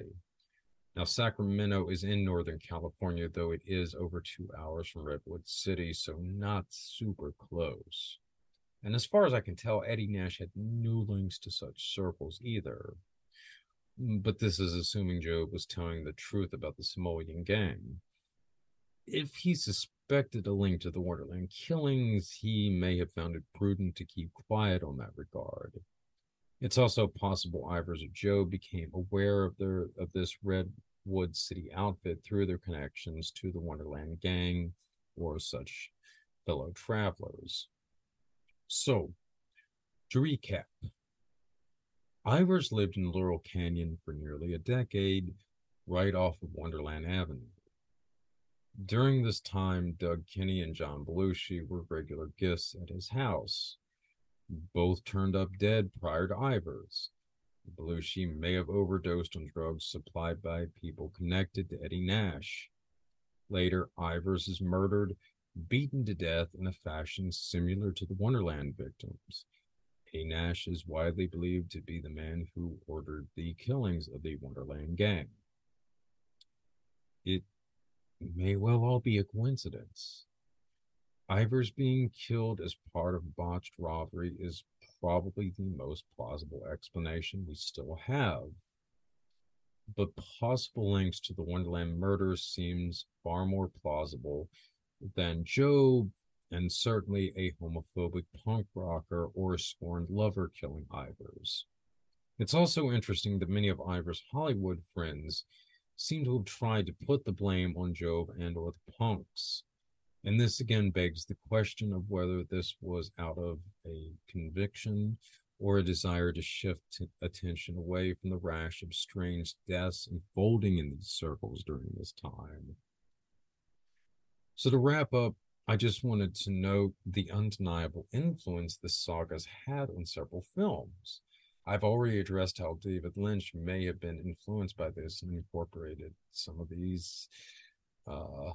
Now, Sacramento is in Northern California, though it is over two hours from Redwood City, so not super close. And as far as I can tell, Eddie Nash had no links to such circles either. Mm, but this is assuming Jove was telling the truth about the Somalian gang. If he suspected a link to the Wonderland killings, he may have found it prudent to keep quiet on that regard. It's also possible Ivers or Jove became aware of their of this Redwood City outfit through their connections to the Wonderland gang or such fellow travelers. So, to recap, Ivers lived in Laurel Canyon for nearly a decade, right off of Wonderland Avenue. During this time, Doug Kenney and John Belushi were regular guests at his house. Both turned up dead prior to Ivers. Belushi may have overdosed on drugs supplied by people connected to Eddie Nash. Later, Ivers is murdered, beaten to death in a fashion similar to the Wonderland victims. Eddie Nash is widely believed to be the man who ordered the killings of the Wonderland gang. It may well all be a coincidence. Ivers being killed as part of botched robbery is probably the most plausible explanation we still have. But possible links to the Wonderland murders seems far more plausible than Jove and certainly a homophobic punk rocker or a scorned lover killing Ivers. It's also interesting that many of Ivers' Hollywood friends seem to have tried to put the blame on Jove and or the punks. And this again begs the question of whether this was out of a conviction or a desire to shift attention away from the rash of strange deaths unfolding in these circles during this time. So, to wrap up, I just wanted to note the undeniable influence the sagas had on several films. I've already addressed how David Lynch may have been influenced by this and incorporated some of these uh,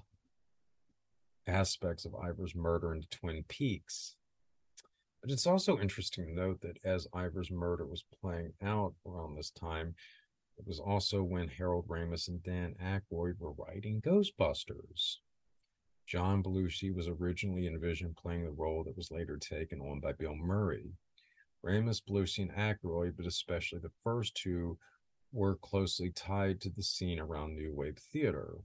aspects of Ivers' murder into Twin Peaks. But it's also interesting to note that as Ivers' murder was playing out around this time, it was also when Harold Ramis and Dan Aykroyd were writing Ghostbusters. John Belushi was originally envisioned playing the role that was later taken on by Bill Murray. Ramis, Belushi, and Aykroyd, but especially the first two, were closely tied to the scene around New Wave Theater.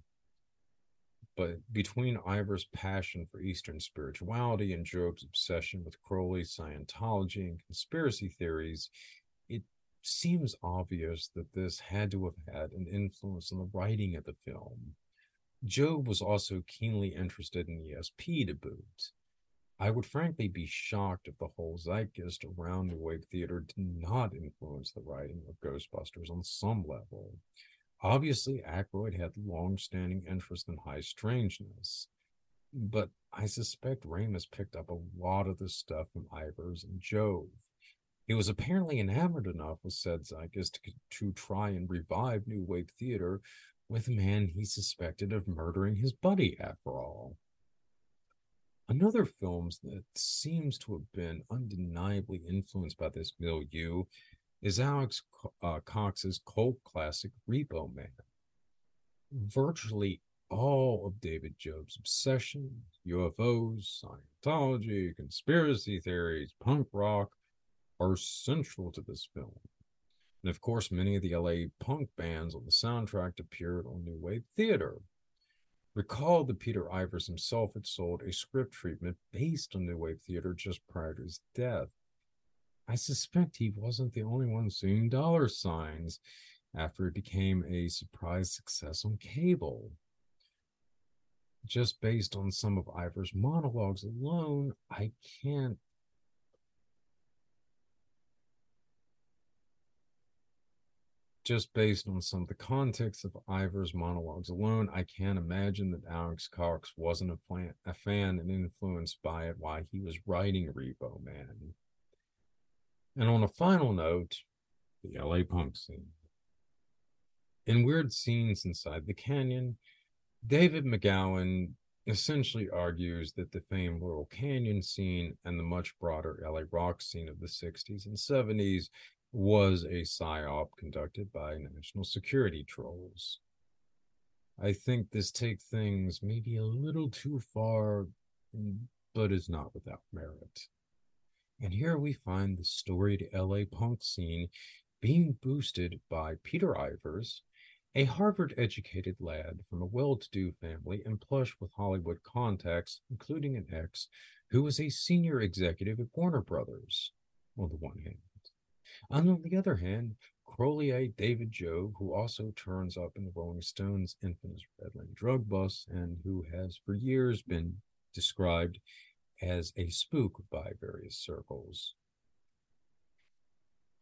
But between Ivers' passion for Eastern spirituality and Jove's obsession with Crowley, Scientology, and conspiracy theories, it seems obvious that this had to have had an influence on the writing of the film. Jove was also keenly interested in ESP to boot. I would frankly be shocked if the whole zeitgeist around New Wave Theater did not influence the writing of Ghostbusters on some level. Obviously, Aykroyd had long-standing interest in high strangeness, but I suspect Ramis picked up a lot of this stuff from Ivers and Jove. He was apparently enamored enough with said zeitgeist to, to try and revive New Wave Theater with a man he suspected of murdering his buddy, after all. Another film that seems to have been undeniably influenced by this milieu is Alex uh, Cox's cult classic Repo Man. Virtually all of David Jove's obsessions, UFOs, Scientology, conspiracy theories, punk rock, are central to this film. And of course, many of the LA punk bands on the soundtrack appeared on New Wave Theater. Recall that Peter Ivers himself had sold a script treatment based on New Wave Theater just prior to his death. I suspect he wasn't the only one seeing dollar signs after it became a surprise success on cable. Just based on some of Ivers' monologues alone, I can't just based on some of the context of Ivers' monologues alone, I can't imagine that Alex Cox wasn't a, fan, a fan and influenced by it while he was writing Repo Man. And on a final note, the LA punk scene. In weird scenes inside the canyon, David McGowan essentially argues that the famed Laurel Canyon scene and the much broader LA rock scene of the 60s and 70s was a psyop conducted by national security trolls. I think this takes things maybe a little too far, but is not without merit. And here we find the storied LA punk scene being boosted by Peter Ivers A Harvard educated lad from a well to do family and plush with Hollywood contacts, including an ex who was a senior executive at Warner Brothers, on the one hand. And on the other hand, Crolier David Jove, who also turns up in the Rolling Stones' infamous Redland drug bus and who has for years been described as a spook by various circles.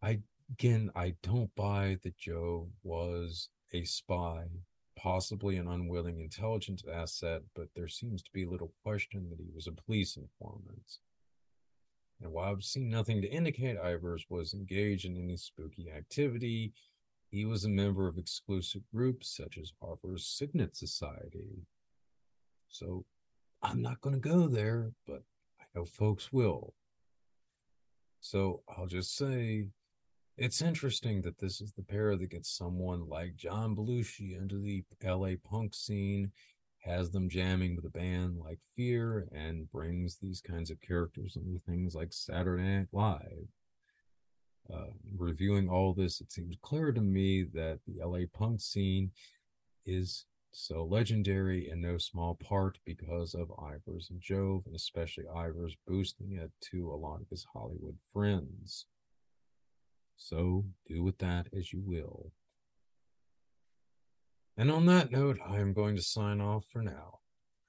I again I don't buy that Jove was a spy, possibly an unwilling intelligence asset, but there seems to be little question that he was a police informant. And while I've seen nothing to indicate Ivers was engaged in any spooky activity, he was a member of exclusive groups such as Harvard's Signet Society. So I'm not going to go there, but I know folks will. So I'll just say it's interesting that this is the pair that gets someone like John Belushi into the LA punk scene has them jamming with a band like Fear and brings these kinds of characters into things like Saturday Night Live. Uh, reviewing all this, it seems clear to me that the LA punk scene is so legendary in no small part because of Ivers and Jove, and especially Ivers boosting it to a lot of his Hollywood friends. So do with that as you will. And on that note, I am going to sign off for now.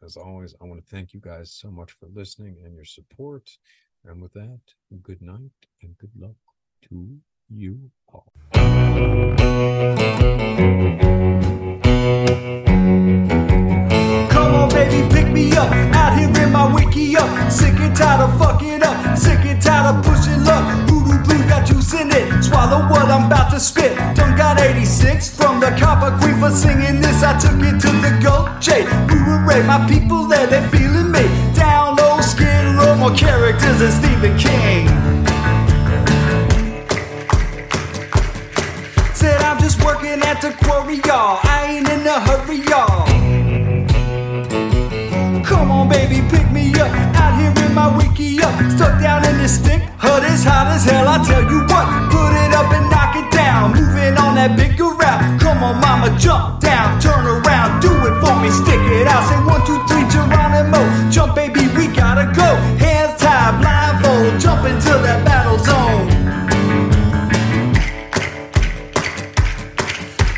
As always, I want to thank you guys so much for listening and your support. And with that, good night and good luck to you all. Baby, me up. Out here in my wiki up. Sick and tired of fucking up. Sick and tired of pushing luck. Voodoo blue got juice in it. Swallow what I'm about to spit. Done got 86 from the copper queen for singing this. I took it to the gold J. We were Ray, my people there, they feeling me. Down low, skin row, more characters than Stephen King. Said I'm just working at the quarry, y'all. I ain't in a hurry, y'all. Come on, baby, pick me up. Out here in my wiki up. Stuck down in this stick. Hut is hot as hell, I tell you what. Put it up and knock it down. Moving on that bigger route. Come on, mama, jump down. Turn around, do it for me. Stick it out. Say one, two, three, Geronimo. Jump, baby, we gotta go. Hands tied, blindfold. Jump into that battle zone.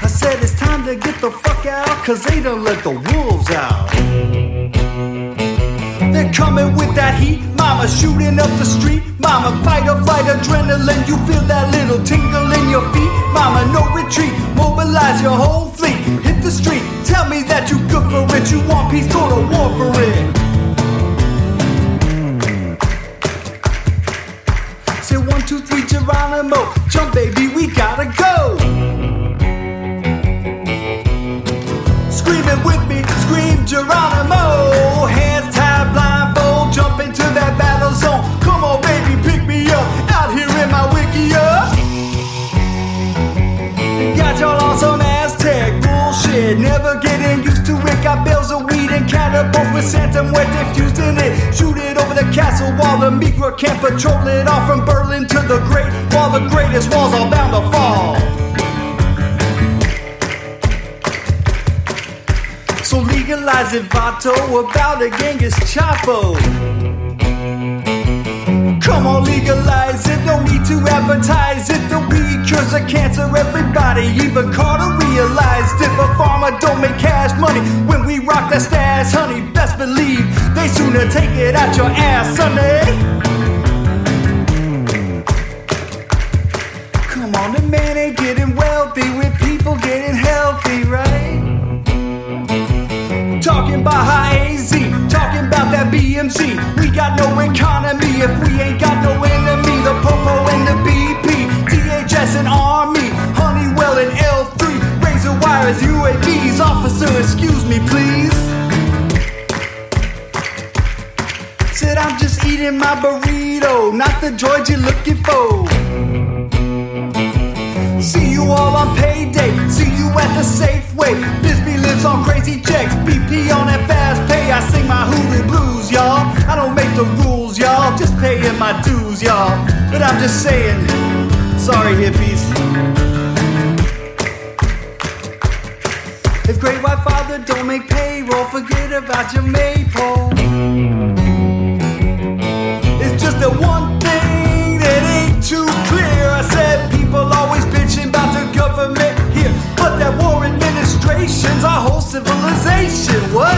I said it's time to get the fuck out, cause they done let the wolves out. Coming with that heat, mama shooting up the street. Mama, fight or flight adrenaline, you feel that little tingle in your feet. Mama, no retreat, mobilize your whole fleet. Hit the street, tell me that you good for it. You want peace, go to war for it. Say one, two, three, Geronimo, jump baby, we gotta go. Screaming with me, scream Geronimo. Hands bullshit. Never getting used to it. Got bales of weed and catapult with Santa Muerte fused in it. Shoot it over the castle while the Migra can't patrol it all from Berlin to the Great. Wall. the greatest walls are bound to fall. So legalize it, Vato, about a Genghis Chapo. Come on, legalize it, no need to advertise it. The weed cures a cancer, everybody, even Carter realized it. But pharma don't make cash money when we rock that stash, honey. Best believe they sooner take it out your ass, Sunday. Come on, the man ain't getting wealthy with people getting healthy, right? Talking about high AZ, BMC. We got no economy if we ain't got no enemy. The Popo and the BP, DHS and Army, Honeywell and L3, razor wires, UAVs. Officer, excuse me, please. Said I'm just eating my burrito, not the droid you're looking for. See you all on payday. See you at the Safeway. Bisbee lives on crazy checks. BP on that fast pay. I sing my hoodoo blues, y'all. I don't make the rules, y'all. Just paying my dues, y'all. But I'm just saying, sorry, hippies. If great white father don't make payroll, forget about your maypole. It's just the one thing that ain't too government here, but that war administration's our whole civilization. What?